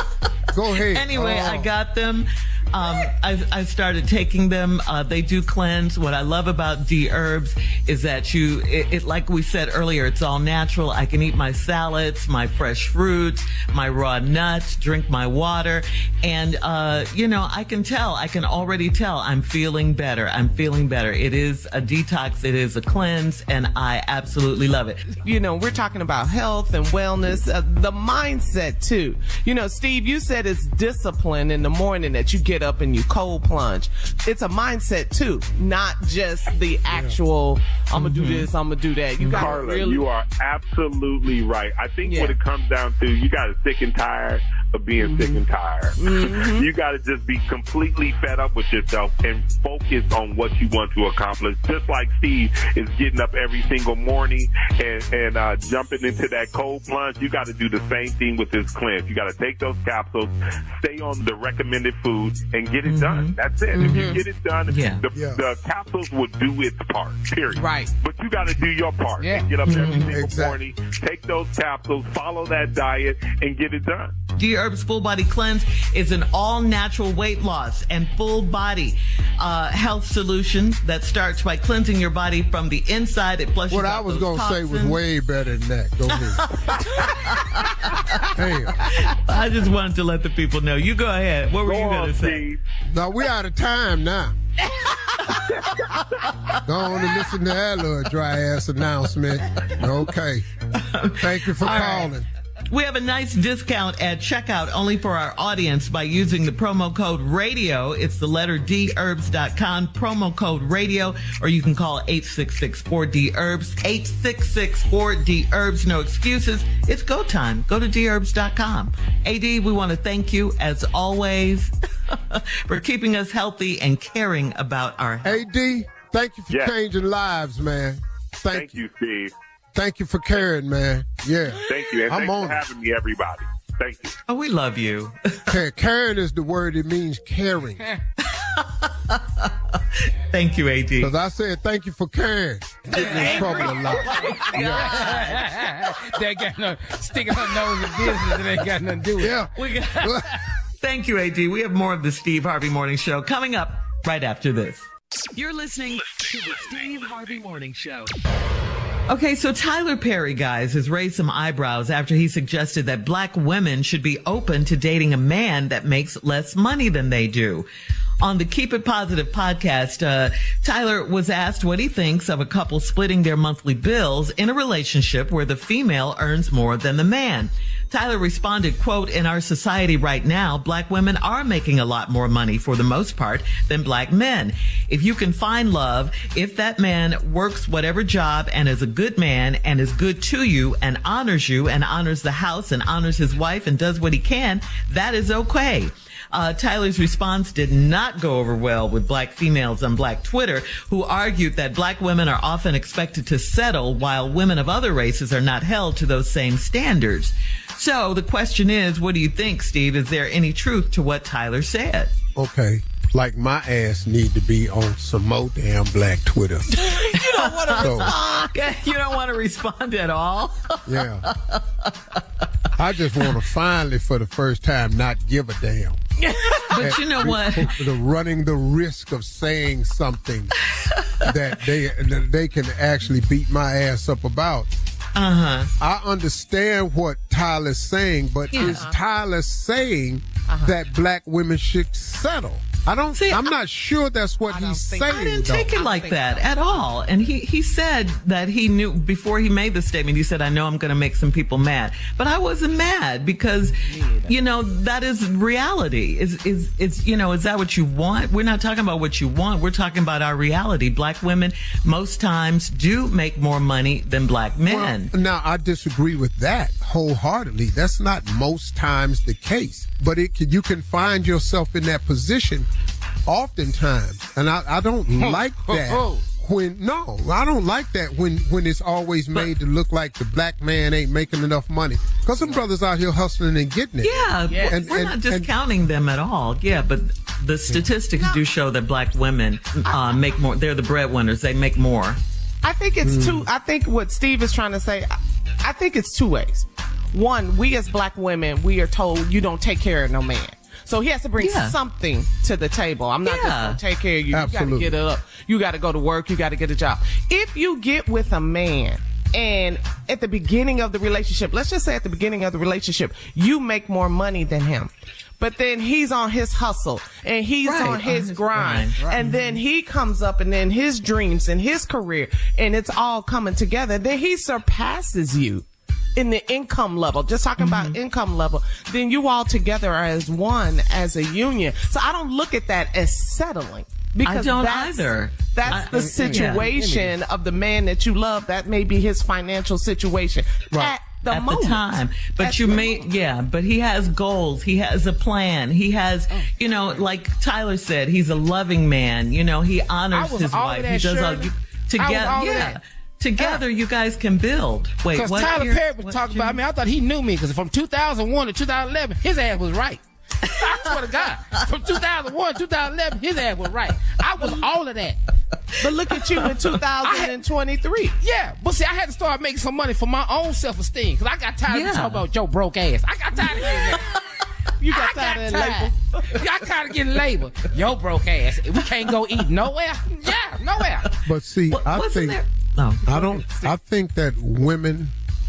Go ahead. Anyway, Oh. I got them. Um, I, I started taking them. Uh, they do cleanse. What I love about D herbs is that you, it, it, like we said earlier, it's all natural. I can eat my salads, my fresh fruits, my raw nuts, drink my water, and uh, you know, I can tell. I can already tell. I'm feeling better. I'm feeling better. It is a detox. It is a cleanse, and I absolutely love it. you know, we're talking about health and wellness, uh, the mindset too. You know, Steve, you said it's discipline in the morning that you get up and you cold plunge. It's a mindset too, not just the actual, I'm gonna do this, I'm gonna do that. You got Carla, really. you are absolutely right. I think Yeah. what it comes down to, you got to sick and tired of being sick and mm-hmm. tired. Mm-hmm. You got to just be completely fed up with yourself and focus on what you want to accomplish. Just like Steve is getting up every single morning and, and uh, jumping into that cold plunge, you got to do the same thing with this cleanse. You got to take those capsules, stay on the recommended food, and get it done. Mm-hmm. That's it. If you get it done, Yeah. the, Yeah. the capsules will do its part. Period. Right. But you got to do your part. Yeah. Get up every single Exactly. morning, take those capsules, follow that diet, and get it done. D Herbs Full Body Cleanse is an all natural weight loss and full body uh, health solution that starts by cleansing your body from the inside. It flushes What out I was going to say was way better than that. Go ahead. Damn. I just wanted to let the people know. You go ahead. What were you going to say? No, we out of time now. Go on and listen to that little dry ass announcement. Okay. Thank you for All right. Calling. We have a nice discount at checkout only for our audience by using the promo code radio. It's the letter dherbs.com, promo code radio, or you can call 866-4DHerbs, 866-4DHerbs. No excuses. It's go time. Go to dherbs.com. AD, we want to thank you as always for keeping us healthy and caring about our health. AD, thank you for changing lives, man. Thank, Thank you, Steve. Thank you for caring, man. Yeah. Thank you. And I'm thanks on for it. having me, everybody. Thank you. Oh, we love you. Care- Caring is the word. It means caring. Thank you, AD. Because I said thank you for caring. Get me in trouble a lot. Oh, they got no sticking her nose in business. It ain't got nothing to do with it. Yeah. We got, thank you, AD. We have more of the Steve Harvey Morning Show coming up right after this. You're listening to the Steve Harvey Morning Show. Okay, so Tyler Perry, guys, has raised some eyebrows after he suggested that black women should be open to dating a man that makes less money than they do. On the Keep It Positive podcast, uh, Tyler was asked what he thinks of a couple splitting their monthly bills in a relationship where the female earns more than the man. Tyler responded, quote, in our society right now, black women are making a lot more money for the most part than black men. If you can find love, if that man works whatever job and is a good man and is good to you and honors you and honors the house and honors his wife and does what he can, that is okay. Uh, Tyler's response did not go over well with black females on black Twitter who argued that black women are often expected to settle while women of other races are not held to those same standards. So the question is, what do you think, Steve? Is there any truth to what Tyler said? Okay. Like my ass need to be on some more damn black Twitter. you don't want to So- respond. You don't want to respond at all. Yeah. I just want to finally, for the first time, not give a damn. But you know what? The running the risk of saying something that they that they can actually beat my ass up about. Uh huh. I understand what Tyler's saying, but is Tyler saying that black women should settle? I don't. See, I'm not sure that's what he's saying. I didn't though. take it like that at all. And he, he said that he knew before he made the statement, he said, I know I'm going to make some people mad. But I wasn't mad because, you know, that is reality. Is, is, is, you know, is that what you want? We're not talking about what you want. We're talking about our reality. Black women most times do make more money than black men. Well, now I disagree with that wholeheartedly. That's not most times the case, but it can, you can find yourself in that position oftentimes, and I, I don't like that. When no, I don't like that when when it's always made to look like the black man ain't making enough money because some brothers out here hustling and getting it. Yeah, And- we're and- not and- discounting them at all. Yeah, but the statistics do show that black women uh, make more. They're the breadwinners. They make more. I think it's Mm. two. I think what Steve is trying to say. I, I think it's two ways. One, we as black women, we are told you don't take care of no man. So he has to bring Yeah. something to the table. I'm not just gonna take care of you. You gotta get up. You gotta go to work. You gotta get a job. If you get with a man and at the beginning of the relationship, let's just say at the beginning of the relationship, you make more money than him. But then he's on his hustle and he's Right, on on his, his grind. grind. And then he comes up and then his dreams and his career and it's all coming together. Then he surpasses you in the income level, just talking Mm-hmm. about income level, then you all together are as one, as a union. So I don't look at that as settling. Because don't that's, either. That's I- the yeah. situation of the man that you love. That may be his financial situation right. at the at moment. the time. But At you may, yeah, but he has goals. He has a plan. He has, Oh. you know, like Tyler said, he's a loving man. You know, he honors his wife. he does all, Shirley. you, I was together, yeah. you guys can build. Wait, Because what? Tyler year- Perry was what talking year? about me. I thought he knew me because from 2001 to 2011, his ass was right. I swear to God. From 2001 to 2011, his ass was right. I was all of that. But look at you in 2023. Yeah, but see, I had to start making some money for my own self esteem because I got tired Yeah. of talking about Joe broke ass. I got tired of hearing that. You got tired of that label. Y'all tired of getting labeled. Yo, broke ass. We can't go eat nowhere. Yeah, nowhere. But see, I wasn't think there- No. I don't. I think that women,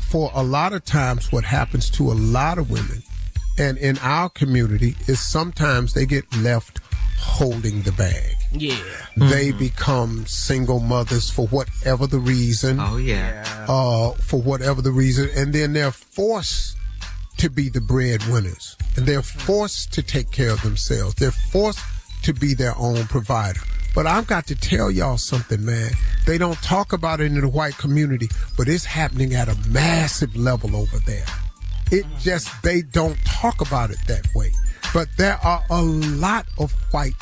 for a lot of times, what happens to a lot of women, and in our community, is sometimes they get left holding the bag. Yeah. They become single mothers for whatever the reason. Oh yeah. Uh, for whatever the reason, and then they're forced to be the breadwinners, and they're forced to take care of themselves. They're forced to be their own provider. But I've got to tell y'all something, man. They don't talk about it in the white community, but it's happening at a massive level over there. It uh-huh. just, they don't talk about it that way. But there are a lot of white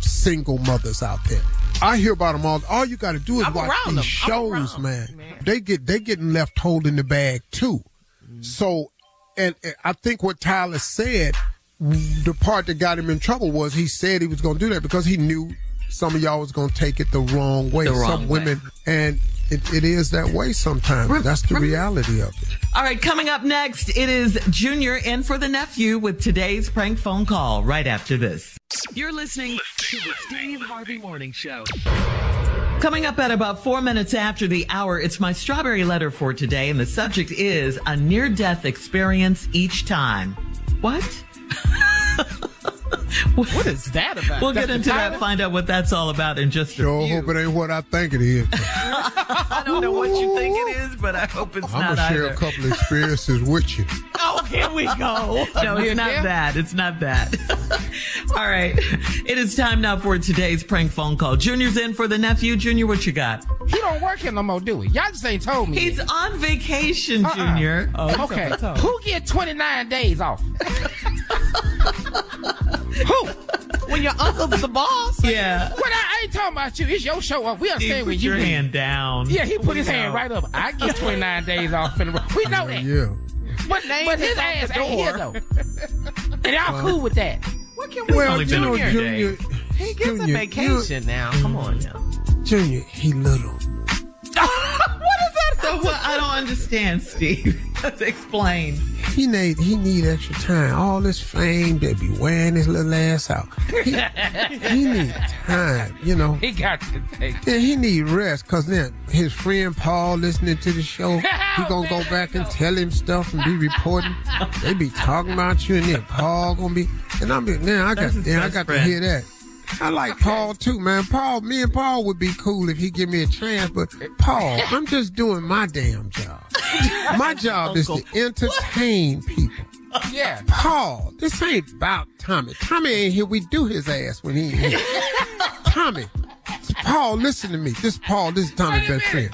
single mothers out there. I hear about them all. All you got to do is I'm watch these them. Shows, around, man. They get they getting left holding the bag too. Mm-hmm. So, and, and I think what Tyler said, the part that got him in trouble was he said he was going to do that because he knew some of y'all was going to take it the wrong way. The wrong some way. women, and it, it is that way sometimes. That's the reality of it. All right, coming up next, it is Junior in for the nephew with today's prank phone call right after this. You're listening to the Steve Harvey Morning Show. Coming up at about four minutes after the hour, it's my strawberry letter for today, and the subject is a near death experience each time. What? What is that about? We'll That's get into that, find out what that's all about in just a Sure few. hope it ain't what I think it is. I don't know what you think it is, but I hope it's I'm not I'm gonna share either. a couple of experiences with you. Oh, here we go. No, Yeah, it's not that. It's not that. All right. It is time now for today's prank phone call. Junior's in for the nephew. Junior, what you got? He don't work here no more, do he? Y'all just ain't told me. He's yet. on vacation, Uh-uh. Junior. okay. Who get 29 days off? Who? When your uncle's the boss. Yeah. Well, I, I ain't talking about you. It's your show. Up. We Steve, understand put when you put your hand down. Yeah, he put his hand right up. I get 29 days off in a row. We know that. Yeah. But, name but his ass ain't here though. and y'all cool with that. What can we Well, only you been know, a few Junior. He gets a vacation now. Come on now. Junior, he little. So what? I don't understand, Steve. Let's explain. He need he need extra time. All this fame, they be wearing his little ass out. He, he need time, you know. He got to take. Yeah, he need rest because then his friend Paul listening to the show, he gonna go oh, back and tell him stuff and be reporting. They be talking about you and then Paul gonna be and I'm be now I got That's his then I best got friend. to hear that. I like Paul too, man. Paul, me and Paul would be cool if he give me a chance, but Paul, I'm just doing my damn job. My job is to entertain people. Yeah. Paul, this ain't about Tommy. Tommy ain't here. We do his ass when he ain't here. Tommy, Paul, listen to me. This Paul, this is Tommy's best friend.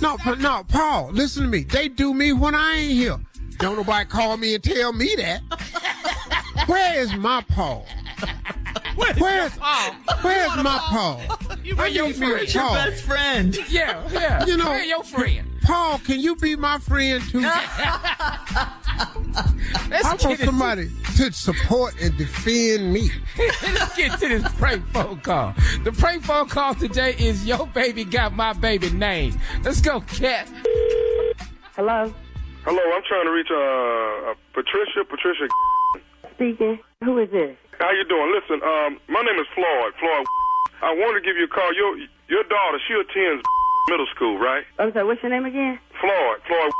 No, Pa- no, Paul, listen to me. They do me when I ain't here. Don't nobody call me and tell me that. Where is my Paul? Where's Paul? Where's my Paul? Where your need me a friend? Your Paul. best friend. Yeah, yeah. You know- Where your friend? Paul, can you be my friend too? Let's I want get, somebody to support and defend me. let's get to this prank phone call. The prank phone call today is Your Baby Got My Baby Name. Let's go, Cat. Hello, Hello, I'm trying to reach uh, uh Patricia. Patricia, speaking. Who is this? how you doing? Listen, um, my name is Floyd. Floyd. I want to give you a call. Your your daughter, she attends middle school, right? I'm sorry. What's your name again? Floyd. Floyd.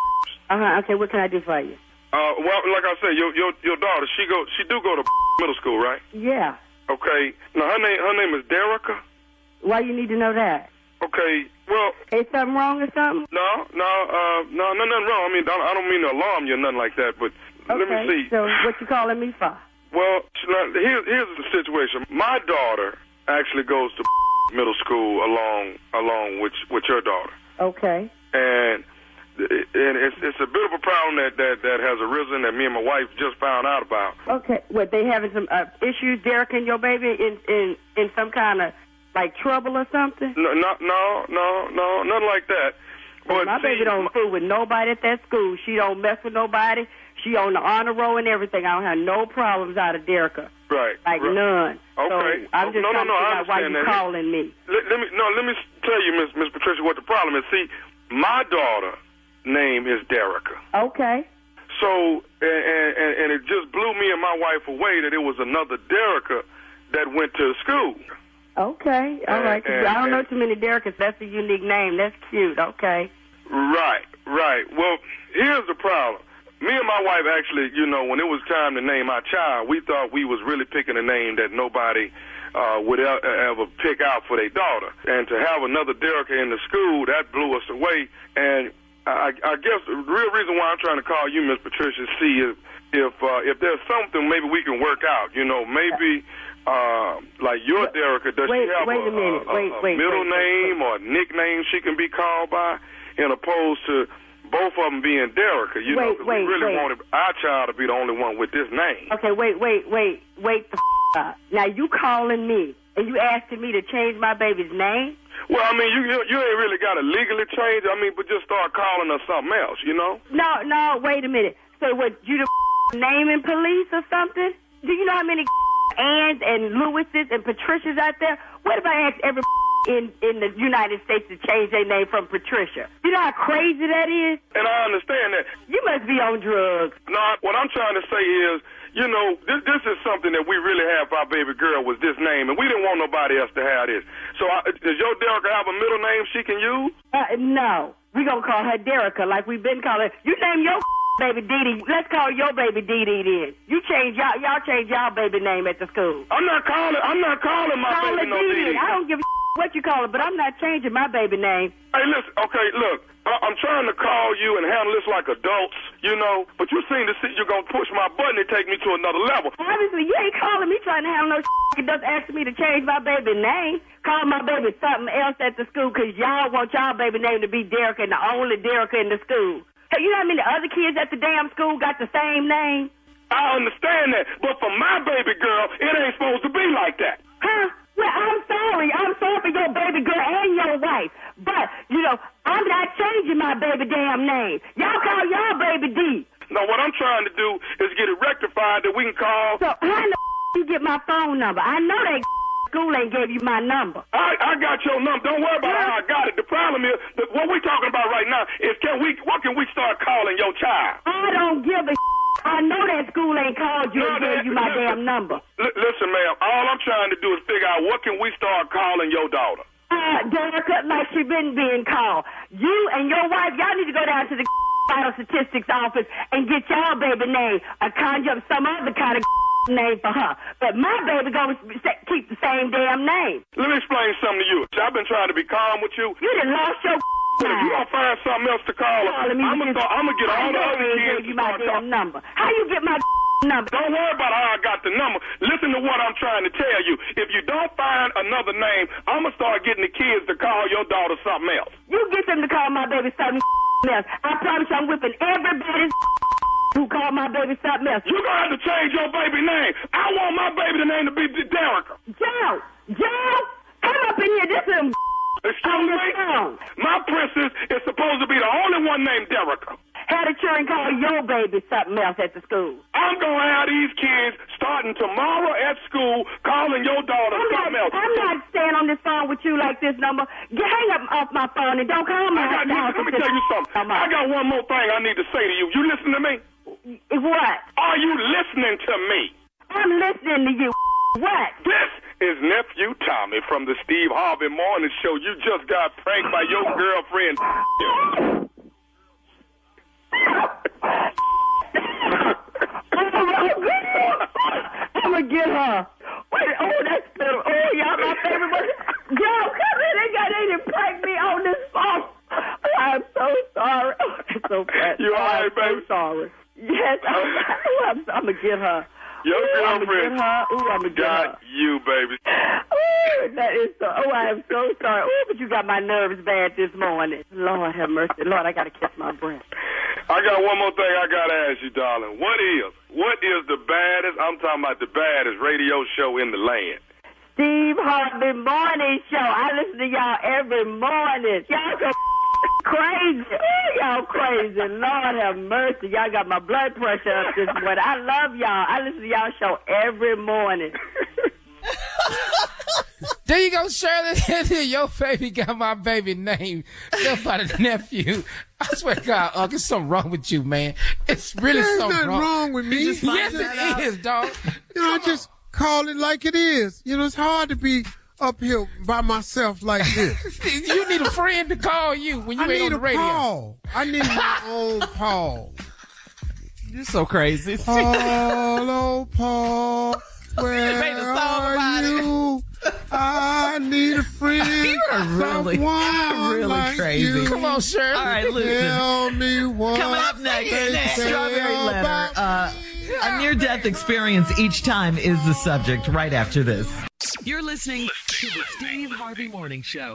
Uh huh. Okay. What can I do for you? Uh, well, like I said, your your your daughter, she go, she do go to middle school, right? Yeah. Okay. Now her name her name is Derica. Why you need to know that? Okay. Well, Is something wrong or something? no, no, uh, no, no, nothing wrong. I mean, I I don't mean to alarm you or nothing like that, but Okay. let me see. So what you calling me for? Well, now, here's here's the situation. My daughter actually goes to middle school along along with with your daughter, Okay. and and it's it's a bit of a problem that that that has arisen that me and my wife just found out about. Okay. What they having some uh, issues, Derek and your baby, in in in some kind of like trouble or something? No, no, no, no, no, nothing like that. But my see, baby don't fool with nobody at that school. She don't mess with nobody. She on the honor roll and everything. I don't have no problems out of Derica. Right. Like right. none. Okay. So I'm just no, no, trying no, to I figure out why you that. calling me. Let, let me no. Let me tell you, Miss Miss Patricia, what the problem is. See, my daughter name is Derica. Okay. So, and, and, and it just blew me and my wife away that it was another Derica that went to school. Okay, all And- right. 'cause and- I don't know too many Dericas. That's a unique name. That's cute. Okay. Right, right. Well, here's the problem. Me and my wife actually, you know, when it was time to name our child, we thought we was really picking a name that nobody uh, would ever pick out for their daughter. And to have another Derica in the school, that blew us away. And I, I guess the real reason why I'm trying to call you, Miss Patricia, see if if uh, if there's something maybe we can work out. You know, maybe uh, like your Derica, does Wait- she have wait a, a minute. a- Wait, a wait, middle name or nickname she can be called by, in opposed to both of them being Derica? You know, we really wanted our child to be the only one with this name. Okay, wait, wait, wait, wait the f- up. Now you calling me and you asking me to change my baby's name? Well, I mean, you you, you ain't really got to legally change. I mean, but just start calling her something else. You know? No, no, wait a minute. So what, you the f- naming police or something? Do you know how many Anns and Lewises and Patricias out there? What if I asked every in in the United States to change their name from Patricia? You know how crazy that is? And I understand that. You must be on drugs. No, what I'm trying to say is, you know, this this is something that we really have for our baby girl was this name, and we didn't want nobody else to have this. So, I, does your Derica have a middle name she can use? Uh, no, we gonna call her Derica like we've been calling. You name your baby Dee Dee. Let's call your baby Dee Dee then. You change y'all y'all change y'all baby name at the school. I'm not calling. I'm not calling my Call baby no Dee. I don't give a what you call it, but I'm not changing my baby name. Hey, listen. Okay, look. I- I'm trying to call you and handle this like adults, you know. But you seem to see you're gonna push my button and take me to another level. Obviously, you ain't calling me trying to handle no shit. Just asking me to change my baby name. Call my baby something else at the school because y'all want y'all baby name to be Derek and the only Derek in the school. Hey, you know how many other kids at the damn school got the same name? I understand that, but for my baby girl, it ain't supposed to be like that. Huh? Well, I'm sorry. I'm sorry for your baby girl and your wife. But, you know, I'm not changing my baby damn name. Y'all call y'all baby D. Now, what I'm trying to do is get it rectified that we can call. So, how in the you get my phone number? I know that school ain't gave you my number. I, I got your number. Don't worry about how I got it. The problem is that what we're talking about right now is can we what can we start calling your child? I don't give a I know that school ain't called you and gave you my damn number. L- listen, ma'am. All I'm trying to do is figure out what can we start calling your daughter. Uh, Derica, like she been being called. You and your wife, y'all need to go down to the vital statistics office and get y'all baby name or conjure up some other kind of name for her. But my baby gonna keep the same damn name. Let me explain something to you. I've been trying to be calm with you. You done lost your if you don't find something else to call her, I'm gonna I'm gonna get all the other kids to you my start damn calling. number. How you get my number? Don't worry about how I got the number. Listen to what I'm trying to tell you. If you don't find another name, I'm gonna start getting the kids to call your daughter something else. You get them to call my baby something else. I promise you I'm whipping everybody's who called my baby something else. You're gonna have to change your baby name. I want my baby name to be Derica. Joe, Joe, come up in here. This is a. Excuse me? My princess is supposed to be the only one named Derica. Had a children call your baby something else at the school. I'm gonna have these kids starting tomorrow at school calling your daughter I'm something not, else. I'm not staying on this phone with you like this number. Get, hang up off my phone and don't call me. I got, let me tell you something. I got one more thing I need to say to you. You listen to me? What? Are you listening to me? I'm listening to you. What? This is nephew Tommy from the Steve Harvey Morning Show. You just got pranked by your girlfriend. I'm gonna get her. Wait, oh, that's better. Oh, y'all my favorite one. Joe, come in. They got they done pranked me on this phone. I'm so sorry. Oh, that's so bad. You all right, I'm baby? So sorry. Yes, I'm, I'm, I'm gonna get her. Your Ooh, I'm girlfriend her. Ooh, I'm gonna get her. got you, baby. Ooh, that is so. Oh, I am so sorry. Oh, but you got my nerves bad this morning. Lord have mercy. Lord, I gotta catch my breath. I got one more thing I gotta ask you, darling. What is what is the baddest? I'm talking about the baddest radio show in the land. Steve Harvey Morning Show. I listen to y'all every morning. Y'all so crazy. Y'all crazy. Lord have mercy. Y'all got my blood pressure up this morning. I love y'all. I listen to y'all show every morning. there you go, Shirley. Your baby got my baby name just by the nephew. I swear to God, Unc, there's something wrong with you, man. It's really There's something wrong. wrong with me. Yes, it is, dog. You know, I just call it like it is. You know, it's hard to be up here by myself like this. you need a friend to call you when you I ain't need on the a radio. Paul. I need my own Paul. You're so crazy. Paul, oh Paul, where made a song are it. you? I need a friend. You are really, really like crazy. you. Come on, Shirley. All right, listen. Tell me what Coming up next, strawberry letter. Uh, a near-death experience each time is the subject. Right after this. You're listening to the Steve Harvey Morning Show.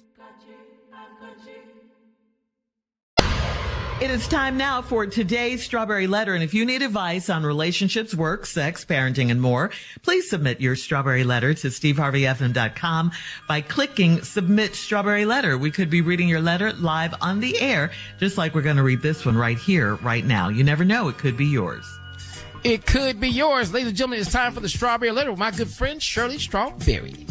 It is time now for today's Strawberry Letter. And if you need advice on relationships, work, sex, parenting, and more, please submit your Strawberry Letter to steveharveyfm.com by clicking Submit Strawberry Letter. We could be reading your letter live on the air, just like we're going to read this one right here, right now. You never know. It could be yours. It could be yours. Ladies and gentlemen, it's time for the Strawberry Letter with my good friend Shirley Strawberry.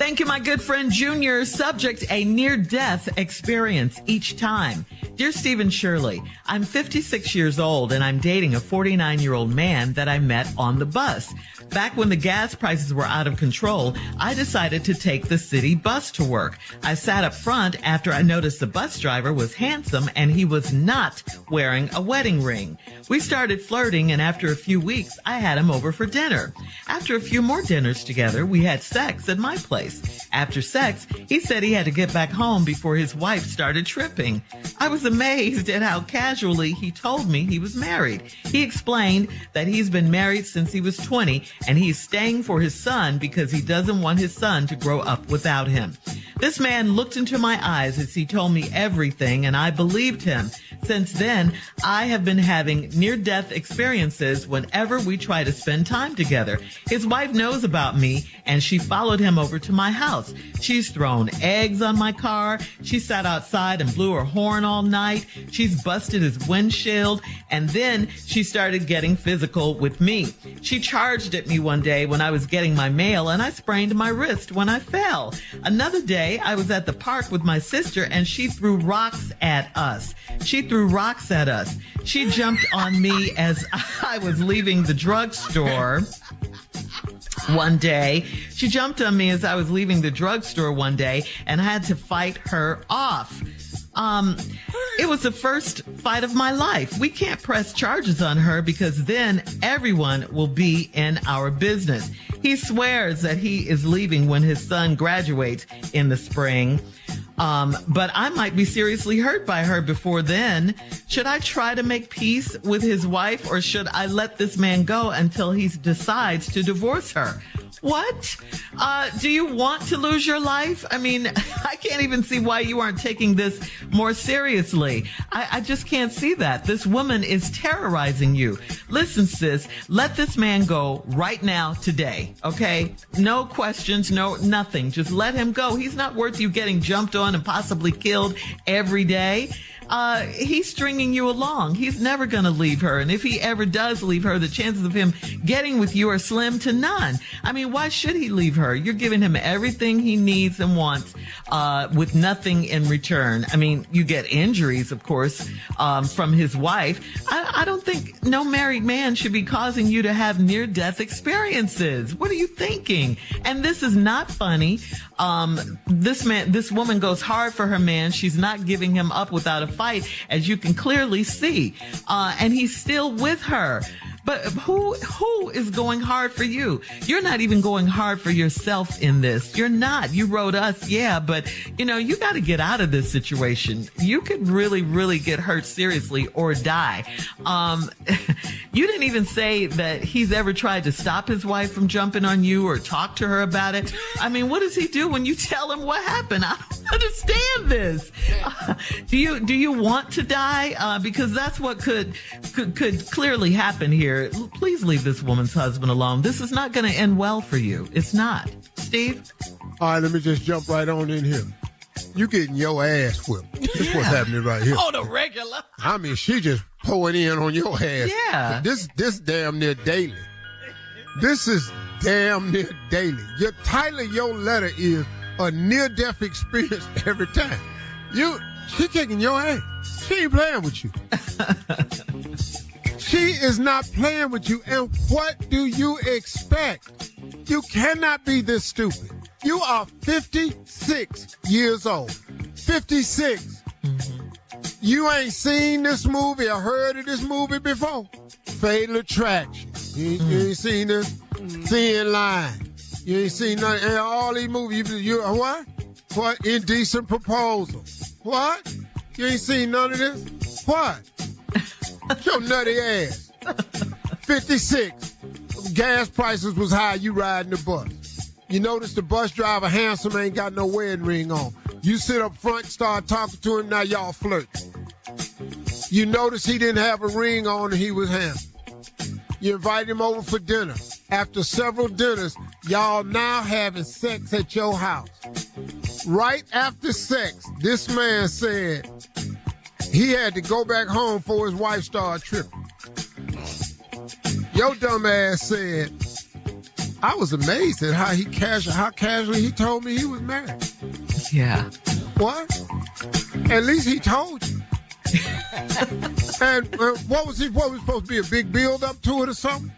Thank you, my good friend Junior. Subject, a near death experience each time. Dear Stephen Shirley, I'm 56 years old and I'm dating a 49 year old man that I met on the bus. Back when the gas prices were out of control, I decided to take the city bus to work. I sat up front after I noticed the bus driver was handsome and he was not wearing a wedding ring. We started flirting and after a few weeks, I had him over for dinner. After a few more dinners together, we had sex at my place. After sex, he said he had to get back home before his wife started tripping. I was amazed at how casually he told me he was married. He explained that he's been married since he was 20 and he's staying for his son because he doesn't want his son to grow up without him. This man looked into my eyes as he told me everything and I believed him. Since then, I have been having near death experiences whenever we try to spend time together. His wife knows about me and she followed him over to my house. She's thrown eggs on my car. She sat outside and blew her horn all night. She's busted his windshield and then she started getting physical with me. She charged at me one day when I was getting my mail and I sprained my wrist when I fell. Another day I was at the park with my sister and she threw rocks at us. She threw rocks at us. She jumped on me as I was leaving the drugstore. one day. She jumped on me as I was leaving the drugstore one day and I had to fight her off. Um, it was the first fight of my life. We can't press charges on her because then everyone will be in our business. He swears that he is leaving when his son graduates in the spring. Um, but I might be seriously hurt by her before then. Should I try to make peace with his wife or should I let this man go until he decides to divorce her? What? Uh, do you want to lose your life? I mean, I can't even see why you aren't taking this more seriously. I, I just can't see that. This woman is terrorizing you. Listen, sis, let this man go right now, today. Okay? No questions, no, nothing. Just let him go. He's not worth you getting jumped on and possibly killed every day uh, he's stringing you along. He's never going to leave her. And if he ever does leave her, the chances of him getting with you are slim to none. I mean, why should he leave her? You're giving him everything he needs and wants, uh, with nothing in return. I mean, you get injuries, of course, um, from his wife. I, I don't think no married man should be causing you to have near death experiences. What are you thinking? And this is not funny. Um, this man, this woman goes hard for her man. She's not giving him up without a fight, as you can clearly see. Uh, and he's still with her. But who who is going hard for you? You're not even going hard for yourself in this. You're not. You wrote us, yeah, but you know, you got to get out of this situation. You could really, really get hurt seriously or die. Um, you didn't even say that he's ever tried to stop his wife from jumping on you or talk to her about it. I mean, what does he do when you tell him what happened? I don't understand this. Uh, do you do you want to die? Uh, because that's what could could could clearly happen here here, please leave this woman's husband alone. This is not going to end well for you. It's not. Steve? All right, let me just jump right on in here. You getting your ass whipped. This yeah. what's happening right here. On a regular. I mean, she just pulling in on your ass. Yeah. This this damn near daily. This is damn near daily. Your title of your letter is a near death experience every time. You she kicking your ass. She ain't playing with you. She is not playing with you. And what do you expect? You cannot be this stupid. You are 56 years old. 56. Mm-hmm. You ain't seen this movie or heard of this movie before. Fatal Attraction. You, mm-hmm. you ain't seen this? Mm-hmm. Thin Line. You ain't seen none, and all these movies. You, you what? What? Indecent Proposal. What? You ain't seen none of this? What? Your nutty ass. 56. Gas prices was high. You riding the bus. You notice the bus driver handsome ain't got no wedding ring on. You sit up front, start talking to him. Now y'all flirt. You notice he didn't have a ring on he was handsome. You invite him over for dinner. After several dinners, y'all now having sex at your house. Right after sex, this man said, he had to go back home for his wife started tripping. Your dumb ass said, I was amazed at how he casual, how casually he told me he was married. Yeah. What? At least he told you. and uh, what was he? What was supposed to be a big build up to it or something?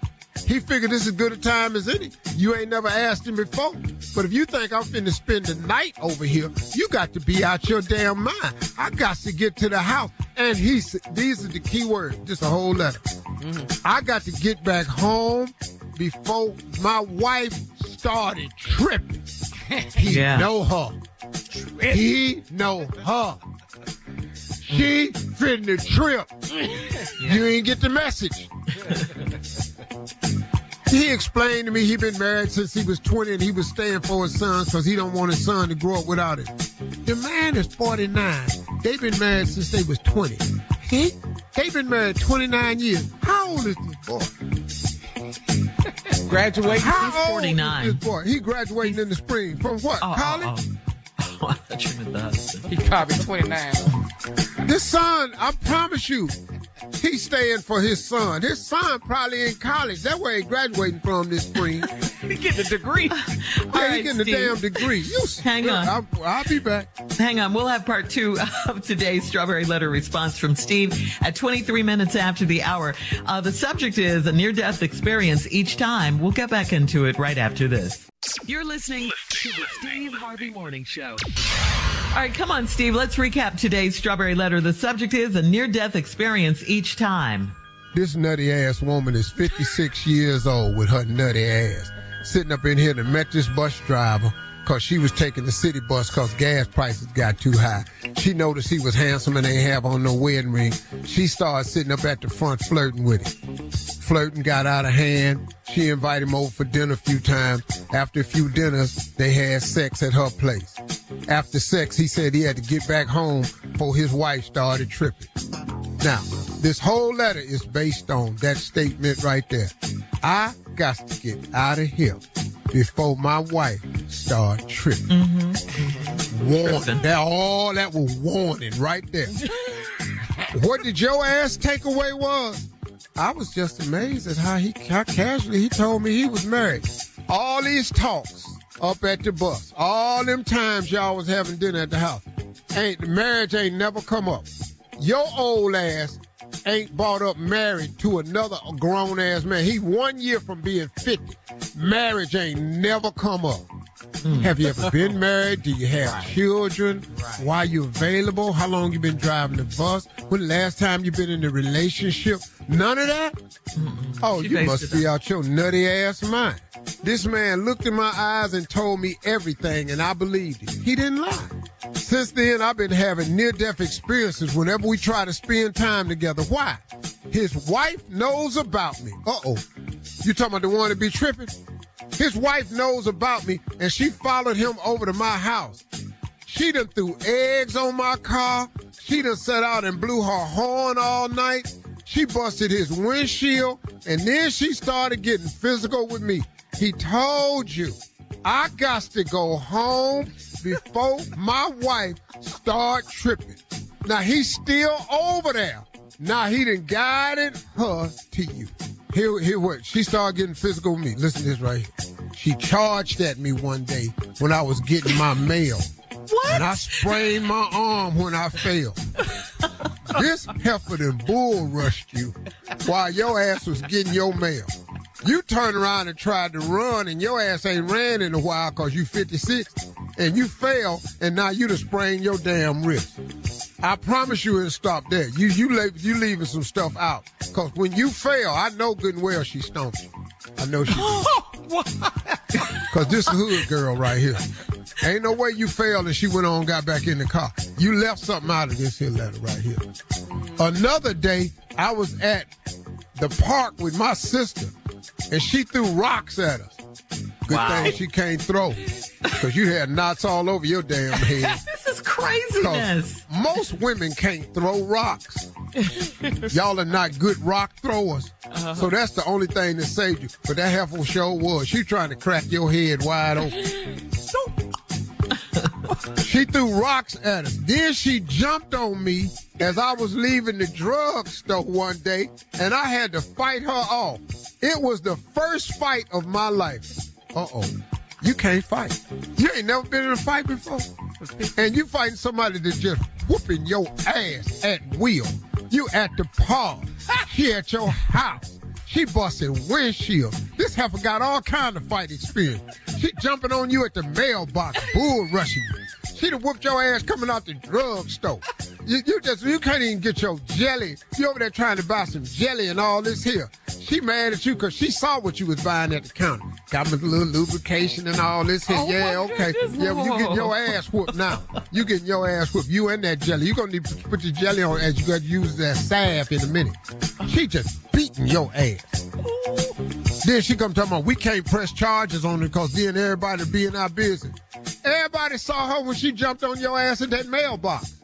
He figured this is as good a time as any. You ain't never asked him before. But if you think I'm finna spend the night over here, you got to be out your damn mind. I got to get to the house. And he's these are the key words, just a whole letter. Mm-hmm. I got to get back home before my wife started tripping. He yeah. know her. Trip. He know her. She finna trip. yeah. You ain't get the message. He explained to me he been married since he was 20 and he was staying for his son because he don't want his son to grow up without him. The man is 49. They've been married since they was 20. He, they've been married 29 years. How old is this boy? Graduating. How He's 49. this boy? He graduating He's... in the spring. From what? Oh, College? Oh, oh. oh I thought you meant the husband. He probably 29. This son, I promise you, He's staying for his son. His son probably in college. That way he graduating from this spring. He getting a degree. Yeah, right, he getting a damn degree. You Hang on. I'll, I'll be back. Hang on. We'll have part two of today's strawberry letter response from Steve at 23 minutes after the hour. Uh, the subject is a near death experience each time. We'll get back into it right after this. You're listening to the Steve Harvey Morning Show. All right, come on, Steve. Let's recap today's strawberry letter. The subject is a near death experience each time. This nutty ass woman is 56 years old with her nutty ass. Sitting up in here to met this bus driver because she was taking the city bus because gas prices got too high. She noticed he was handsome and ain't have on no wedding ring. She started sitting up at the front flirting with him. Flirting got out of hand. She invited him over for dinner a few times. After a few dinners, they had sex at her place. After sex, he said he had to get back home before his wife started tripping. Now, this whole letter is based on that statement right there. I got to get out of here before my wife start tripping. Mm-hmm. Warning. That all that was warning right there. what did your ass takeaway was? I was just amazed at how he how casually he told me he was married. All these talks up at the bus, all them times y'all was having dinner at the house, ain't marriage ain't never come up. Your old ass ain't brought up married to another grown ass man. He one year from being 50. Marriage ain't never come up. Have you ever been married? Do you have children? Why are you available? How long you been driving the bus? When the last time you been in a relationship? None of that? Oh, She you must be out your nutty ass mind. This man looked in my eyes and told me everything, and I believed him. He didn't lie. Since then, I've been having near death experiences whenever we try to spend time together. Why? His wife knows about me. Uh oh. You talking about the one that be tripping? His wife knows about me, and she followed him over to my house. She done threw eggs on my car. She done set out and blew her horn all night. She busted his windshield, and then she started getting physical with me. He told you, I got to go home before my wife start tripping. Now he's still over there. Now he done guided her to you. Here, here what? She started getting physical with me. Listen to this right here. She charged at me one day when I was getting my mail. What? And I sprained my arm when I fell. this heifer done bull rushed you while your ass was getting your mail. You turned around and tried to run, and your ass ain't ran in a while because you 56, and you fail, and now you done sprain your damn wrist. I promise you it'll stop there. You you leave, you leaving some stuff out. Cause when you fail, I know good and well she stomped you. I know she. Cause this hood girl right here. Ain't no way you failed and she went on and got back in the car. You left something out of this here letter right here. Another day, I was at the park with my sister and she threw rocks at us. Good Wow. thing she can't throw. Cause you had knots all over your damn head. This is craziness. Most women can't throw rocks. Y'all are not good rock throwers. Uh-huh. So that's the only thing that saved you. But that heifer show was. She trying to crack your head wide open. she threw rocks at us. Then she jumped on me as I was leaving the drugstore one day, and I had to fight her off. It was the first fight of my life. Uh oh. You can't fight. You ain't never been in a fight before. And you fighting somebody that's just whooping your ass at will. You at the park. She at your house. She busting windshield. This heifer got all kind of fight experience. She jumping on you at the mailbox, bull rushing you. She done whooped your ass coming out the drugstore. You, you just you can't even get your jelly. You over there trying to buy some jelly and all this here. She mad at you because she saw what you was buying at the counter. Got me a little lubrication and all this here. Oh, yeah, okay. goodness. Yeah, well, you getting your ass whooped now. You getting your ass whooped. You and that jelly. You gonna need to put your jelly on as you got to use that salve in a minute. She just beating your ass. Then she come talking about we can't press charges on her because then everybody be in our business. Everybody saw her when she jumped on your ass in that mailbox.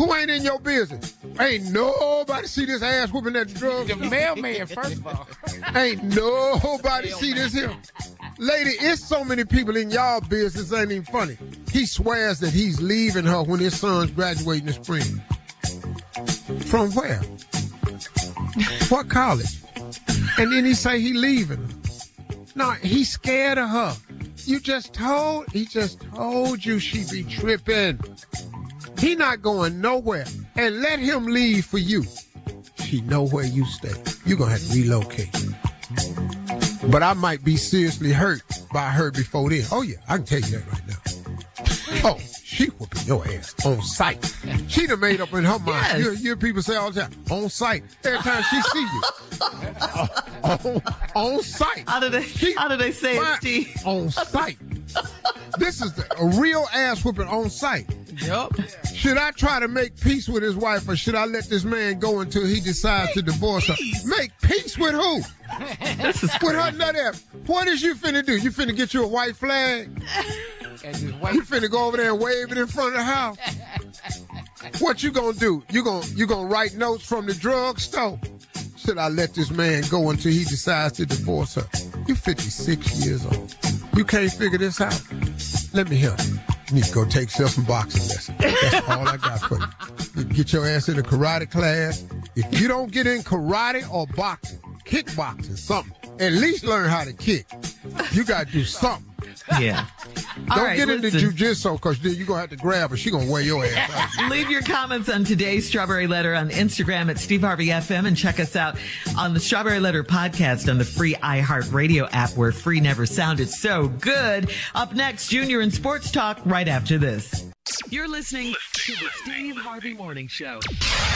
Who ain't in your business? Ain't nobody see this ass whooping at the drug. The mailman, first of all. Ain't nobody see this here. Lady, it's so many people in y'all business, ain't even funny. He swears that he's leaving her when his son's graduating in spring. From where? what college? And then he say he leaving her. No, he's scared of her. You just told, he just told you she be tripping. He not going nowhere. And let him leave for you. She know where you stay. you gonna have to relocate. But I might be seriously hurt by her before then. Oh yeah, I can tell you that right now. Oh, she whooping your ass on sight. She done made up in her mind. Yes. You, hear people say all the time, on sight. Every time she see you. on, on sight. How do they, She- how do they say it, Steve? On sight. this is the, a real ass whooping on sight. Yup. Should I try to make peace with his wife or should I let this man go until he decides to divorce her? Make peace with who? This is With her nut ass. What is you finna do? You finna get you a white flag? And You finna go over there and wave it in front of the house? What you gonna do? You gonna you gonna write notes from the drugstore? Should I let this man go until he decides to divorce her? You 56 years old. You can't figure this out. Let me help you. Need to go take yourself some boxing lessons. That's all I got for you. You get your ass in a karate class. If you don't get in karate or boxing, kickboxing, something, at least learn how to kick. You gotta do something. Yeah. Don't All right, get into listen. jujitsu because then you're gonna have to grab her. She gonna wear your ass out. Leave your comments on today's Strawberry Letter on Instagram at Steve Harvey FM and check us out on the Strawberry Letter podcast on the free iHeartRadio app where free never sounded so good. Up next, Junior in Sports Talk right after this. You're listening to the Steve Harvey Morning Show.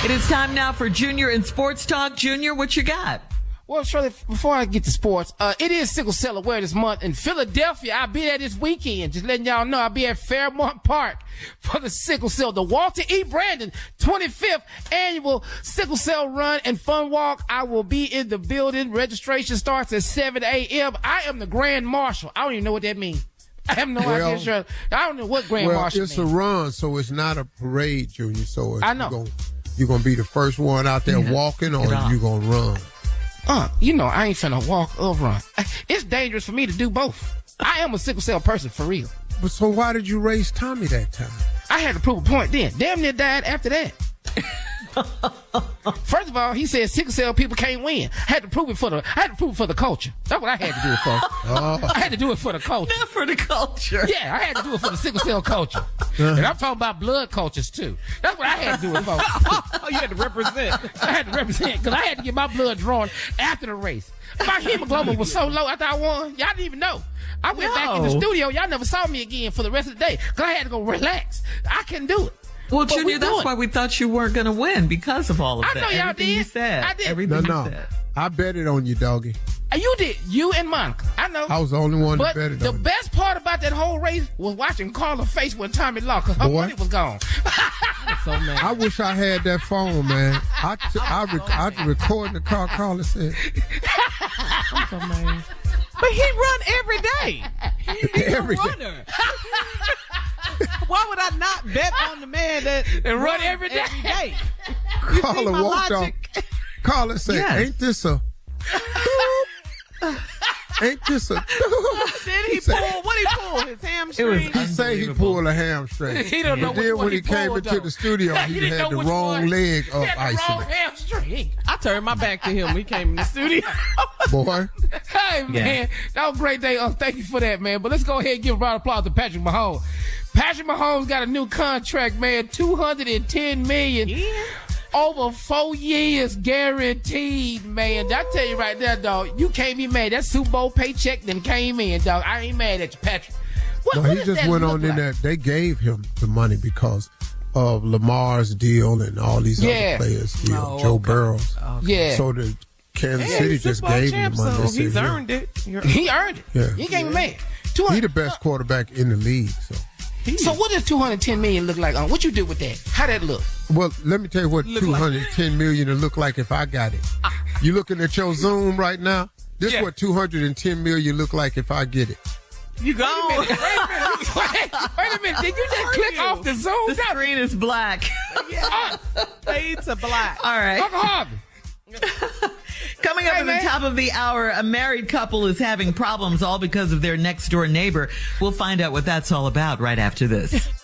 It is time now for Junior in Sports Talk. Junior, what you got? Well, Shirley, before I get to sports, uh, it is Sickle Cell Awareness Month in Philadelphia. I'll be there this weekend. Just letting y'all know I'll be at Fairmount Park for the Sickle Cell, the Walter E. Brandon 25th annual Sickle Cell Run and Fun Walk. I will be in the building. Registration starts at 7 a.m. I am the Grand Marshal. I don't even know what that means. I have no Well- idea, Shirley. I don't know what Grand well, Marshal it's means. a run, so it's not a parade, Junior. So it's, I know. You're gonna, be the first one out there walking, or you're gonna run? Uh, you know, I ain't finna walk or run. It's dangerous for me to do both. I am a sickle cell person for real. But so why did you raise Tommy that time? I had to prove a point then. Damn near died after that. First of all, he said sickle cell people can't win. I had to prove it for the. I had to prove it for the culture. That's what I had to do it for. I had to do it for the culture. Not for the culture. Yeah, I had to do it for the sickle cell culture. And I'm talking about blood cultures too. That's what I had to do it for. Oh, you had to represent. I had to represent because I had to get my blood drawn after the race. My hemoglobin was so low after I won. Y'all didn't even know. I went back in the studio. Y'all never saw me again for the rest of the day because I had to go relax. I couldn't do it. Well, But Junior, do that's it. why we thought you weren't going to win because of all of I that. I know y'all Everything you did. said. I did. Everything No, you no. said. I bet it on you, doggy. Uh, you did. You and Monica. I know. I was the only one But that bet it the on you. best part about that whole race was watching Carla face when Tommy lost because her Boy. money was gone. So mad. I wish I had that phone, man. I t- I, rec- I record the car. Carla said So mad. But he run every day. He's Every a day. Runner. Why would I not bet on the man that And run runs every day? Every day? You Carla walked logic? off. Carla said, Yes. "Ain't this a? Ain't this a?" Did he said- pull? What he pull? His hamstring. He say he pulled a hamstring. He don't know and then when he he came pulled, into though. the studio, He he, didn't had know the wrong one. leg He up had the wrong hamstring. I turned my back to him. when He came in the studio. Boy, Hey man, that was a great day. Uh, thank you for that, man. But let's go ahead and give a round of applause to Patrick Mahomes. Patrick Mahomes got a new contract, man. Two hundred and ten million. Over four years guaranteed, man. I tell you right there, dog. You can't be mad. That Super Bowl paycheck then came in, dog. I ain't mad at you, Patrick. What, no, what he just went look on in like? there. They gave him the money because of Lamar's deal and all these Yeah. other players' deal. Oh, Joe okay. Burrow's. Yeah. So the Kansas Yeah, City just gave champ, him the money. so he's said, yeah. earned it. You're- He earned it. Yeah. He can't be mad. He the best quarterback in the league. So, So what does 210 million look like? What you do with that? How that look? well, let me tell you what Look two like- hundred ten million will look like if I got it. Ah. You looking at your Zoom right now? This Yeah. what two hundred and ten million look like if I get it. You gone. Wait a minute. Wait, wait a minute. Did you just click off the Zoom? The screen is black. yeah. Fade to black. All right. Uncle Harvey. Coming up Hey, at the man. top of the hour, a married couple is having problems all because of their next door neighbor. We'll find out what that's all about right after this.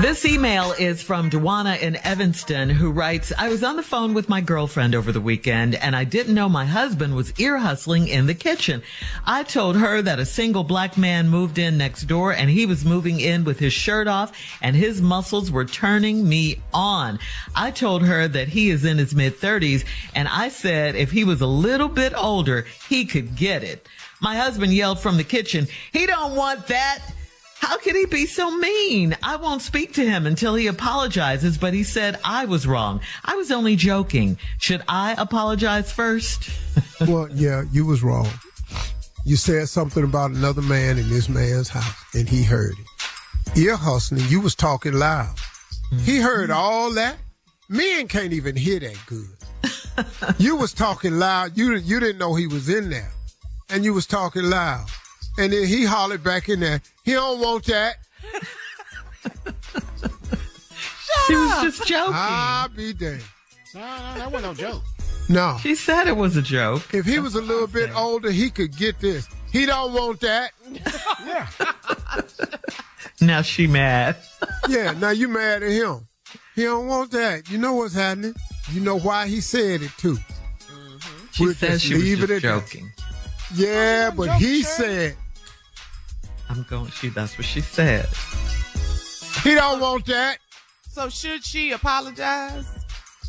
This email is from Dwana in Evanston who writes, I was on the phone with my girlfriend over the weekend and I didn't know my husband was ear hustling in the kitchen. I told her that a single black man moved in next door and he was moving in with his shirt off and his muscles were turning me on. I told her that he is in his mid thirties and I said if he was a little bit older, he could get it. My husband yelled from the kitchen, he don't want that. How could he be so mean? I won't speak to him until he apologizes, but he said I was wrong. I was only joking. Should I apologize first? well, yeah, you was wrong. You said something about another man in this man's house, and he heard it. Ear hustling, you was talking loud. He mm-hmm. heard all that. Men can't even hear that good. you was talking loud. You you didn't know he was in there, and you was talking loud. And then he hollered back in there, he don't want that. she was just joking. I'll be damned. No, no, that wasn't no joke. No. She said it was a joke. If he was a little bit older, he could get this. He don't want that. yeah. Now she mad. yeah, now you mad at him. He don't want that. You know what's happening. You know why he said it too. Mm-hmm. She we'll said she was just joking. That. Yeah, but he said I'm going. She. That's what she said. He don't want that. So should she apologize?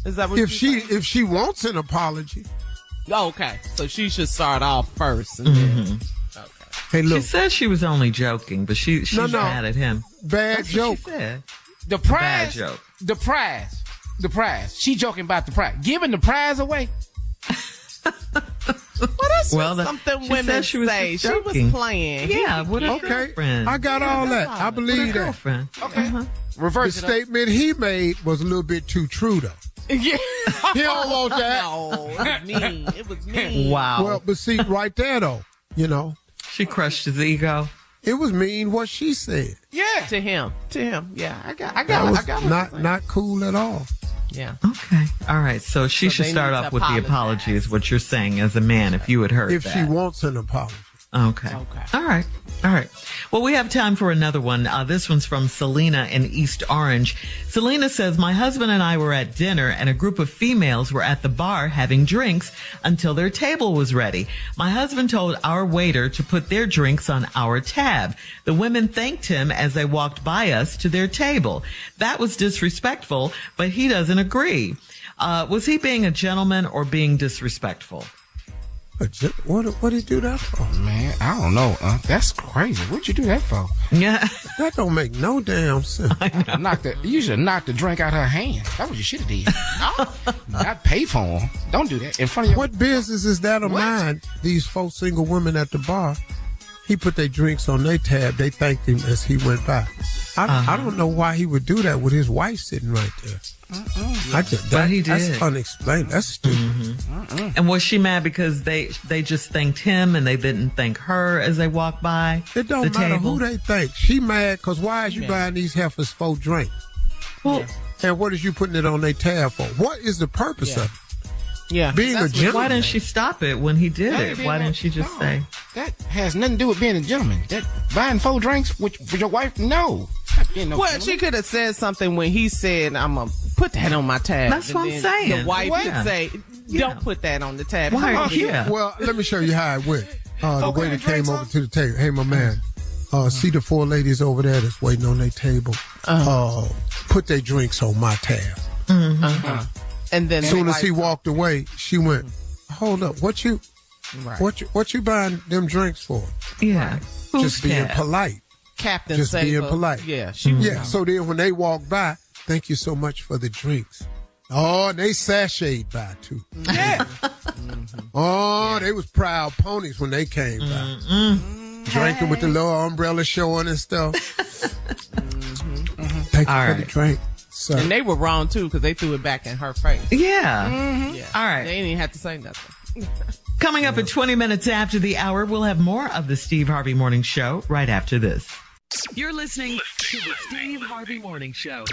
Is that what if she saying? if she wants an apology? Oh, okay, so she should start off first. And mm-hmm. okay. Hey, look. She said she was only joking, but she she's no, no. mad at him. Bad That's joke. The prize. Bad joke. The prize. The prize. She joking about the prize. Giving the prize away. well, that's well, that, something women she was say. She was playing. Yeah, what a okay. girlfriend. I got yeah, all that. I believe that. Girlfriend. Okay. Uh-huh. Reverse the statement he made was a little bit too true, though. Yeah. he don't want that. No, it was mean. It was mean. Wow. Well, but see, right there, though, you know. She crushed his ego. It was mean what she said. Yeah. To him. To him. Yeah. I got. I got. That was I got. not not cool at all. Yeah. Okay. All right. So she So should start off to with the apologize. apology, is what you're saying as a man, if you had heard If that. she wants an apology. Okay. Okay. All right. All right. Well, we have time for another one. Uh, this one's from Selena in East Orange. Selena says, My husband and I were at dinner and a group of females were at the bar having drinks until their table was ready. My husband told our waiter to put their drinks on our tab. The women thanked him as they walked by us to their table. That was disrespectful, but he doesn't agree. Uh, was he being a gentleman or being disrespectful? What what did he do that for? Man, I don't know. Uh, that's crazy. What'd you do that for? Yeah, that don't make no damn sense. knock the you should knock the drink out her hand. That's what you should have did. No, not pay for him. Don't do that in front of your. What business is that of What? mine? These four single women at the bar. He put their drinks on their tab. They thanked him as he went by. I, Uh-huh. I don't know why he would do that with his wife sitting right there. I just, But that, he That's did. unexplained. That's stupid. Mm-hmm. And was she mad because they they just thanked him and they didn't thank her as they walked by? It don't the matter table? who they think. She mad because why is you Yeah. buying these heifers four drinks? Well, and what is you putting it on their tab for? What is the purpose Yeah. of it? Yeah. Being a That's what- gentleman. Why didn't she stop it when he did That it? Why didn't she just no. say? That has nothing to do with being a gentleman. That buying four drinks with, with your wife? No. No well, she could have said something when he said, "I'm gonna put that on my tab." That's And what I'm saying. The wife What? could say, "Don't put that on the tab." Why- Come yeah. Well, let me show you how it went. Uh, the Okay, waiter came over to the table. Hey, my man, uh, see the four ladies over there that's waiting on their table. uh put their drinks on my tab. Uh-huh. And then As soon as he walked away, she went, mm-hmm. "Hold up, what you, Right. what you, what you buying them drinks for? Yeah, Just being polite, Captain just being polite. Yeah, she mm-hmm. was yeah. So then when they walked by, thank you so much for the drinks. Oh, and they sashayed by too. Mm-hmm. Yeah. Oh, they was proud ponies when they came by. Drinking with the little umbrella showing and stuff. Thank you All for the drink. Sir. And they were wrong too because they threw it back in her face. Yeah. Mm-hmm. Yeah. All right. They didn't even have to say nothing. Coming up at 20 minutes after the hour, we'll have more of the Steve Harvey Morning Show right after this. You're listening to the Steve Harvey Morning Show.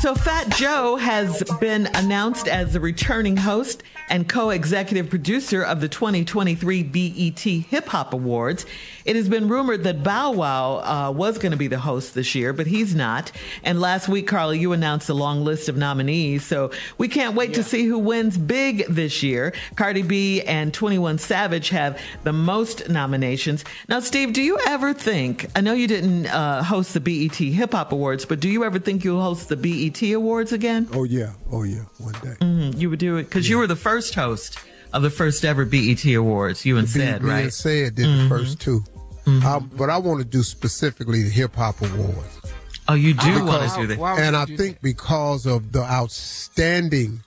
So, Fat Joe has been announced as the returning host and co executive producer of the 2023 BET Hip Hop Awards. It has been rumored that Bow Wow uh, was going to be the host this year, but he's not. And last week, Carly, you announced a long list of nominees. So, we can't wait to see who wins big this year. Cardi B and 21 Savage have the most nominations. Now, Steve, do you ever think, I know you didn't uh, host the BET Hip Hop Awards, but do you ever think you'll host the BET Awards again? Oh yeah, oh yeah, one day. Mhm, you would do it because you were the first host of the first ever BET Awards. You and Me- said me right. and said did the first 2 I- but I want to do specifically the hip hop awards. Oh, you do want to do that? and I think because of the outstanding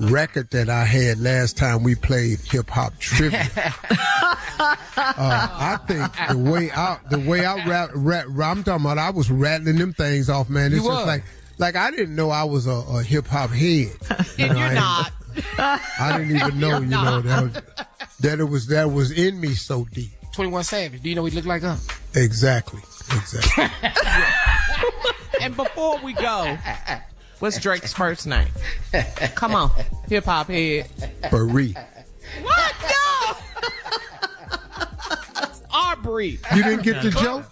record that I had last time we played hip hop trivia. uh, I think the way I the way I rap, rap, I'm talking about I was rattling them things off, man. It's You just was. like like I didn't know I was a, a hip hop head. You And know, you're I- not. I didn't even know, you know, that was, that it was that was in me so deep. 21 Savage. Do you know what he looked like? Huh? Exactly. Exactly. And before we go, what's Drake's first name? Come on, hip hop head. Barry. What? No. Aubrey. You didn't get the joke?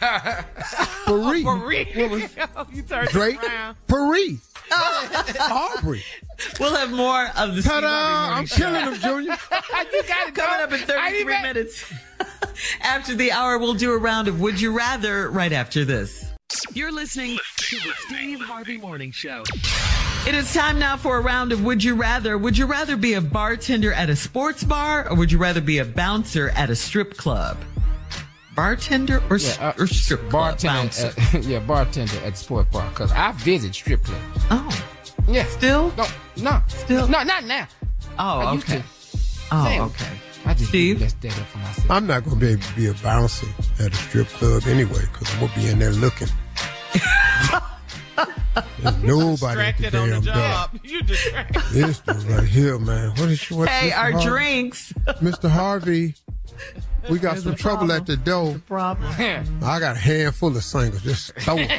Barry. Marie. Oh, you turned Drake. it around. Barry. Aubrey. We'll have more of the Steve Ta-da! Harvey Morning I'm Show. killing him, Junior. you got it Coming up in 33 minutes. after the hour, we'll do a round of Would You Rather right after this. You're listening to the Steve Harvey Morning Show. It is time now for a round of Would You Rather. Would you rather be a bartender at a sports bar or would you rather be a bouncer at a strip club? Bartender or, Yeah, uh, or strip club? Bartender. Bouncer. At, yeah, bartender at sport bar. Because I visit strip clubs. oh, Yeah. still? No, no. Still? No, not now. Oh, I used okay. to. Oh, Same. okay. I just Steve? Steve? that up for myself. I'm not going to be able to be a bouncer at a strip club anyway because I'm going to be in there looking. There's nobody at the Distracted on the damn door. You distracted. This dude right here, man. What is what, Hey, Mr. our Harvey? drinks. Mr. Harvey, we got There's some a trouble at the door. Problem. I got a handful of singles. Just throw it.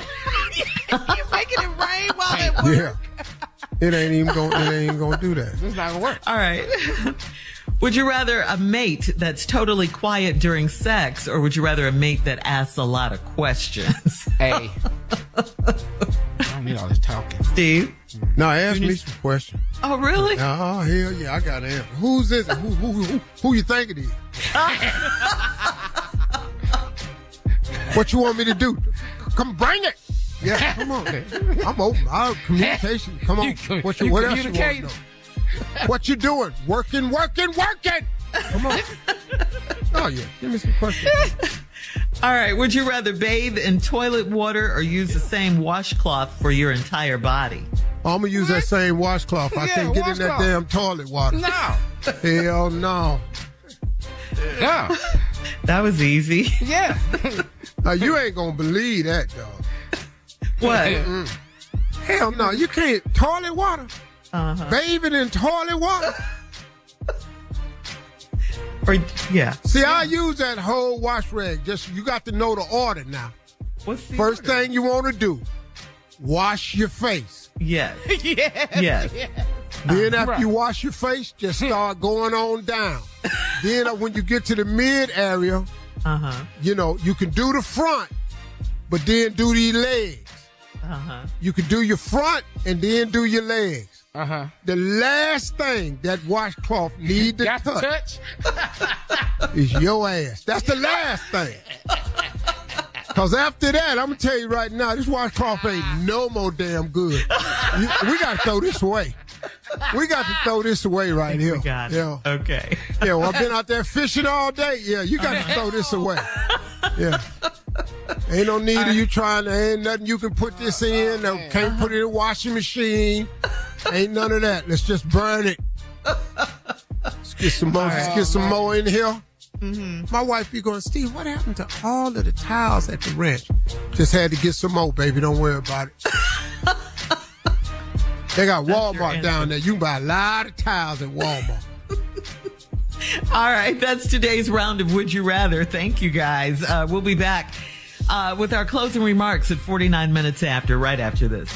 You're making it rain while at work. Yeah. It ain't even going. It ain't even going to do that. This not gonna work. All right. Would you rather a mate that's totally quiet during sex, or would you rather a mate that asks a lot of questions? Hey. I don't all this talking. Steve? Mm-hmm. No, ask me some questions. Oh, really? Uh, oh, hell yeah, I got to answer. Who's this? Who, who, who, who you think it is? what you want me to do? Come bring it. Yeah, come on. I'm open. Our communication. Come on. You- what you, you what else you want to know? What you doing? Working, working, working. Come on. Oh yeah. Give me some questions. All right. Would you rather bathe in toilet water or use the same washcloth for your entire body? I'm gonna use that same washcloth. I Yeah, can't get in that washcloth. damn toilet water. No. Hell no. No. That was easy. Yeah. Now you ain't gonna believe that, dog. What? Mm. Hell no, you can't toilet water. Uh-huh. Bathing in toilet water. Or, yeah. See, I use that whole wash rag. Just you got to know the order now. What's the First thing you want to do, wash your face. Yes. yeah. Yes. Then after Right. you wash your face, just start going on down. then uh, when you get to the mid area, Uh-huh. you know, you can do the front, but then do the legs. Uh-huh. You can do your front and then do your legs. Uh-huh. The last thing that washcloth need to touch touch? is your ass. That's the last thing. Cause after that, I'm gonna tell you right now, this washcloth ain't no more damn good. You- we gotta throw this away. We got to throw this away right here. got it. Yeah. Okay. Yeah, well, I've been out there fishing all day. Yeah, you got to throw this away. Yeah. Ain't no need of you trying to, ain't nothing you can put this in. No, can't put it in a washing machine. Ain't none of that. Let's just burn it. Let's get some more, let's get some more in here. My wife be going, Steve, what happened to all of the tiles at the ranch? Just had to get some more, baby. Don't worry about it. they got Walmart down there. You can buy a lot of tiles at Walmart. All right, that's today's round of Would You Rather. Thank you guys. Uh, we'll be back uh, with our closing remarks at 49 minutes after, right after this.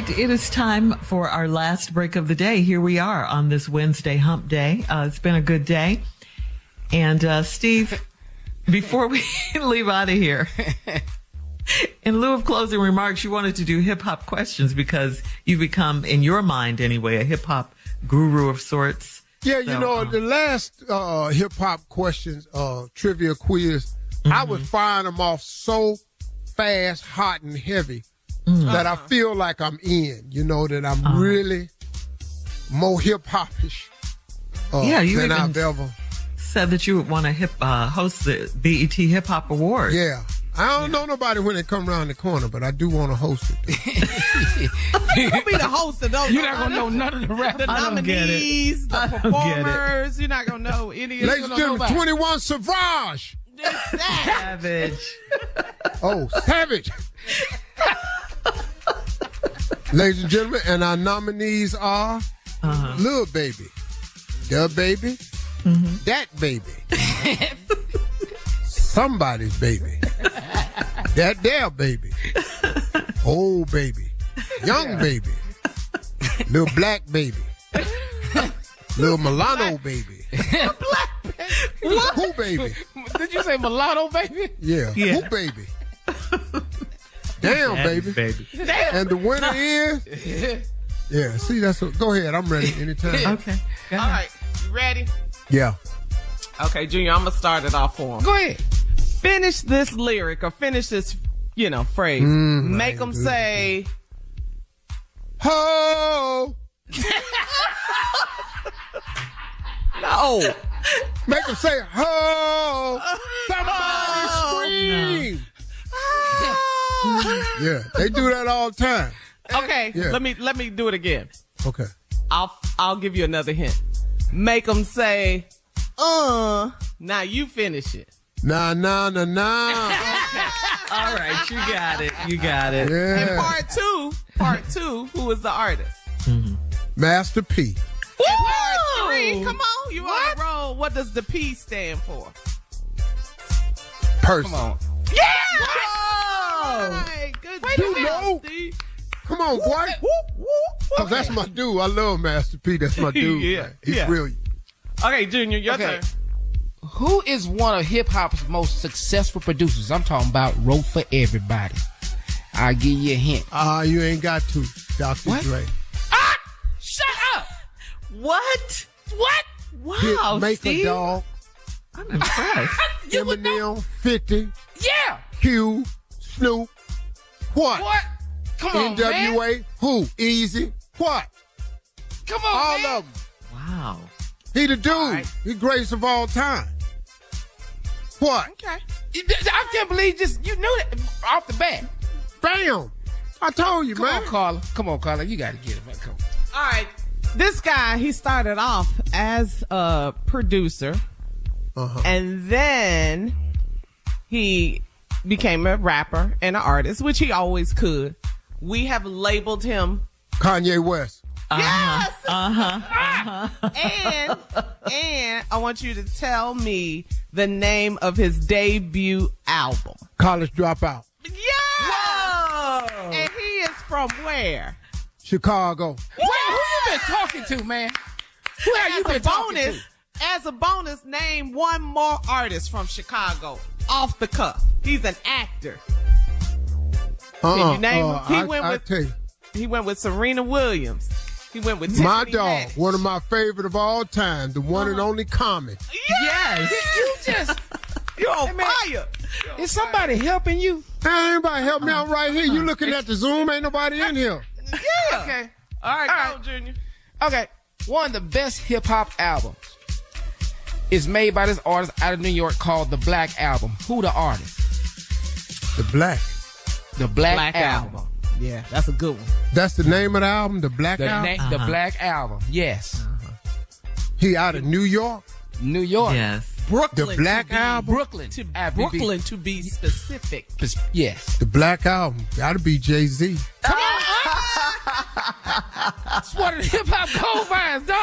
Right, it is time for our last break of the day. Here we are on this Wednesday hump day. Uh, it's been a good day. And uh, Steve, before we leave out of here, in lieu of closing remarks, you wanted to do hip hop questions because you've become, in your mind anyway, a hip hop guru of sorts. Yeah, you know, um, the last uh, hip hop questions, uh, trivia quiz, I Mm-hmm. was firing them off so fast, hot, and heavy Mm. that I feel like I'm in. You know that I'm Uh-huh. really more hip hopish uh, Yeah, you than even- I've ever. said that you would want to hip uh, host the BET Hip Hop Awards. Yeah. I don't know nobody when they come around the corner, but I do want to host it. You'll be the host of those. You're not gonna know none of the rap. The I don't get it. nominees, the I don't get it. performers. You're not gonna know any of Ladies and gentlemen, 21 Sauvage. Savage. Oh, Savage. Ladies and gentlemen, and our nominees are Uh-huh. Lil Baby, The Baby, Mm-hmm. That Baby, Somebody's Baby, That There Baby, Old Baby, Young Baby, Little Black Baby, Little Milano Baby, What? Who Baby, Did you say mulatto, baby? yeah, Yeah. Who Baby, Damn Daddy, Baby. baby. Damn. And the winner is Yeah, see, that's what, go ahead. I'm ready anytime. okay. All right. You ready? Yeah. Okay, Junior, I'm gonna start it off for him. Go ahead. Finish this lyric or finish this, you know, phrase. Mm, Make them say, Ho! no. Make them say ho! Somebody scream! Yeah, they do that all the time. Okay, Yeah. let me let me do it again. Okay. I'll I'll give you another hint. Make them say, uh. Now you finish it. Nah, nah, nah, nah. All right, you got it. You got it. And part two, part two, who is the artist? Master P. And part three, come on, you on the roll. What does the P stand for? Person. Come on. Yeah! All right, good Wait job, a minute. Steve. Come on, boy. Oh, that's my dude. I love Master P. That's my dude. Yeah, man. He's yeah. brilliant. Okay, Junior, your Okay. turn. Who is one of hip hop's most successful producers? I'm talking about Wrote for Everybody. I'll give you a hint. Ah, you ain't got to, Dr. What? Dre. Ah! Shut up! What? What? Hit Wow, Make Steve. a Dog, I'm impressed. You would know. Eminem, 50, Yeah! Q, Snoop. What? What? Come on, man. NWA, who? Easy. What? Come on, All man. of them. Wow. He the dude. right. He greatest of all time. What? Okay. I can't believe just you knew that off the bat. Bam! I told you, Come man. on, Carla. Come on, Carla. You got to get it, man. Come on. All right. This guy, he started off as a producer, Uh-huh. and then he became a rapper and an artist, which he always could. We have labeled him Kanye West. Yes. Uh huh. and and I want you to tell me the name of his debut album. College dropout. Yeah. Whoa. And he is from where? Chicago. Wait, who you been talking to, man? Who have you been a talking bonus, to? as a bonus, name one more artist from Chicago off the cuff. He's an actor. Uh-uh. you uh, name uh, him? He I, went I with- tell you. He went with Serena Williams. He went with My Tiffany dog, Haddish. one of my favorite of all time, the one and uh-huh. only Common. Yes. You just You're on Hey, man. fire. is somebody helping you? Hey, anybody help me out right here? You uh-huh. looking at the Zoom? Ain't nobody in here. Yeah. Okay. All right, All go. Junior. Okay. One of the best hip hop albums is made by this artist out of New York called The Black Album. Who the artist? The Black. The Black, Black Album. album. Yeah, that's a good one. That's the name of the album, The Black The, Album. na- the uh-huh. Black Album. Yes. Uh-huh. he out of New York. New York. Yes. Brooklyn. The Black to be- Album. Brooklyn. To be- be- Brooklyn to be specific. Yes. The Black Album. Gotta be Jay Z. Come on. It's one of the hip hop gold vines, dog.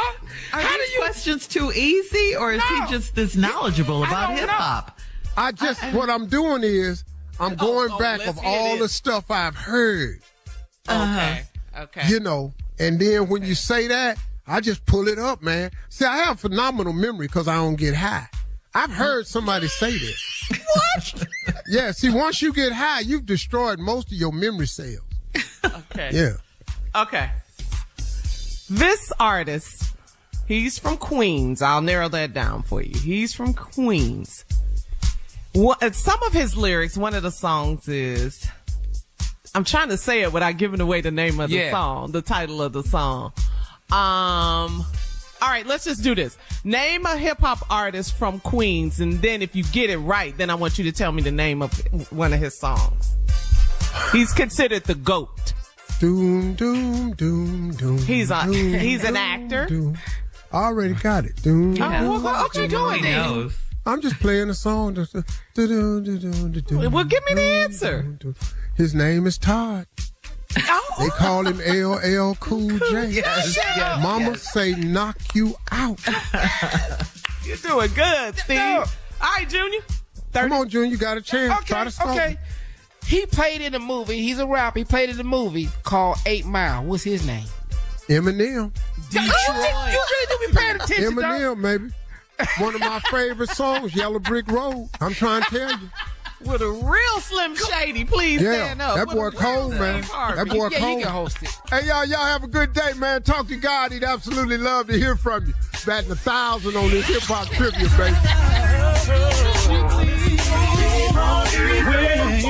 Are How do these you? questions too easy, or is No. he just this knowledgeable about hip hop? I just what I'm doing is I'm oh, going oh, back of all the stuff I've heard, uh-huh. Okay. Okay. you know, and then when you say that, I just pull it up, man. See, I have phenomenal memory because I don't get high. I've heard somebody say this. What? yeah. See, once you get high, you've destroyed most of your memory cells. Okay. Yeah. Okay. This artist, he's from Queens. I'll narrow that down for you. He's from Queens. What, some of his lyrics, one of the songs is, I'm trying to say it without giving away the name of the Yeah. song, the title of the song. Um, all right, let's just do this. Name a hip hop artist from Queens, and then if you get it right, then I want you to tell me the name of one of his songs. He's considered the GOAT. Doom, doom, doom, doom. He's a- doom, he's an actor. doom. I already got it. Doom, Yeah. doom, well, what you doing He knows. I'm just playing a song. Well, give me the answer. doom, doom. His name is Todd. Oh. They call him LL Cool J. Yes, yes, Mama yes. say knock you out. You're doing good, Steve. All right, Junior. Come on, Junior, you got a chance. Try Okay, to stop okay. Me. He played in a movie. He's a rapper. He played in a movie called Eight Mile. What's his name? Eminem. You, you, really- you really do be paying attention, dog. Eminem, maybe. One of my favorite songs, Yellow Brick Road. I'm trying to tell you. with a real Slim Shady. Please Yeah, stand up. that boy real cold, man. Harvey. That boy Yeah, cold. you can host it. Hey, y'all, y'all have a good day, man. Talk to God. He'd absolutely love to hear from you. Batting a thousand on this hip hop trivia, baby.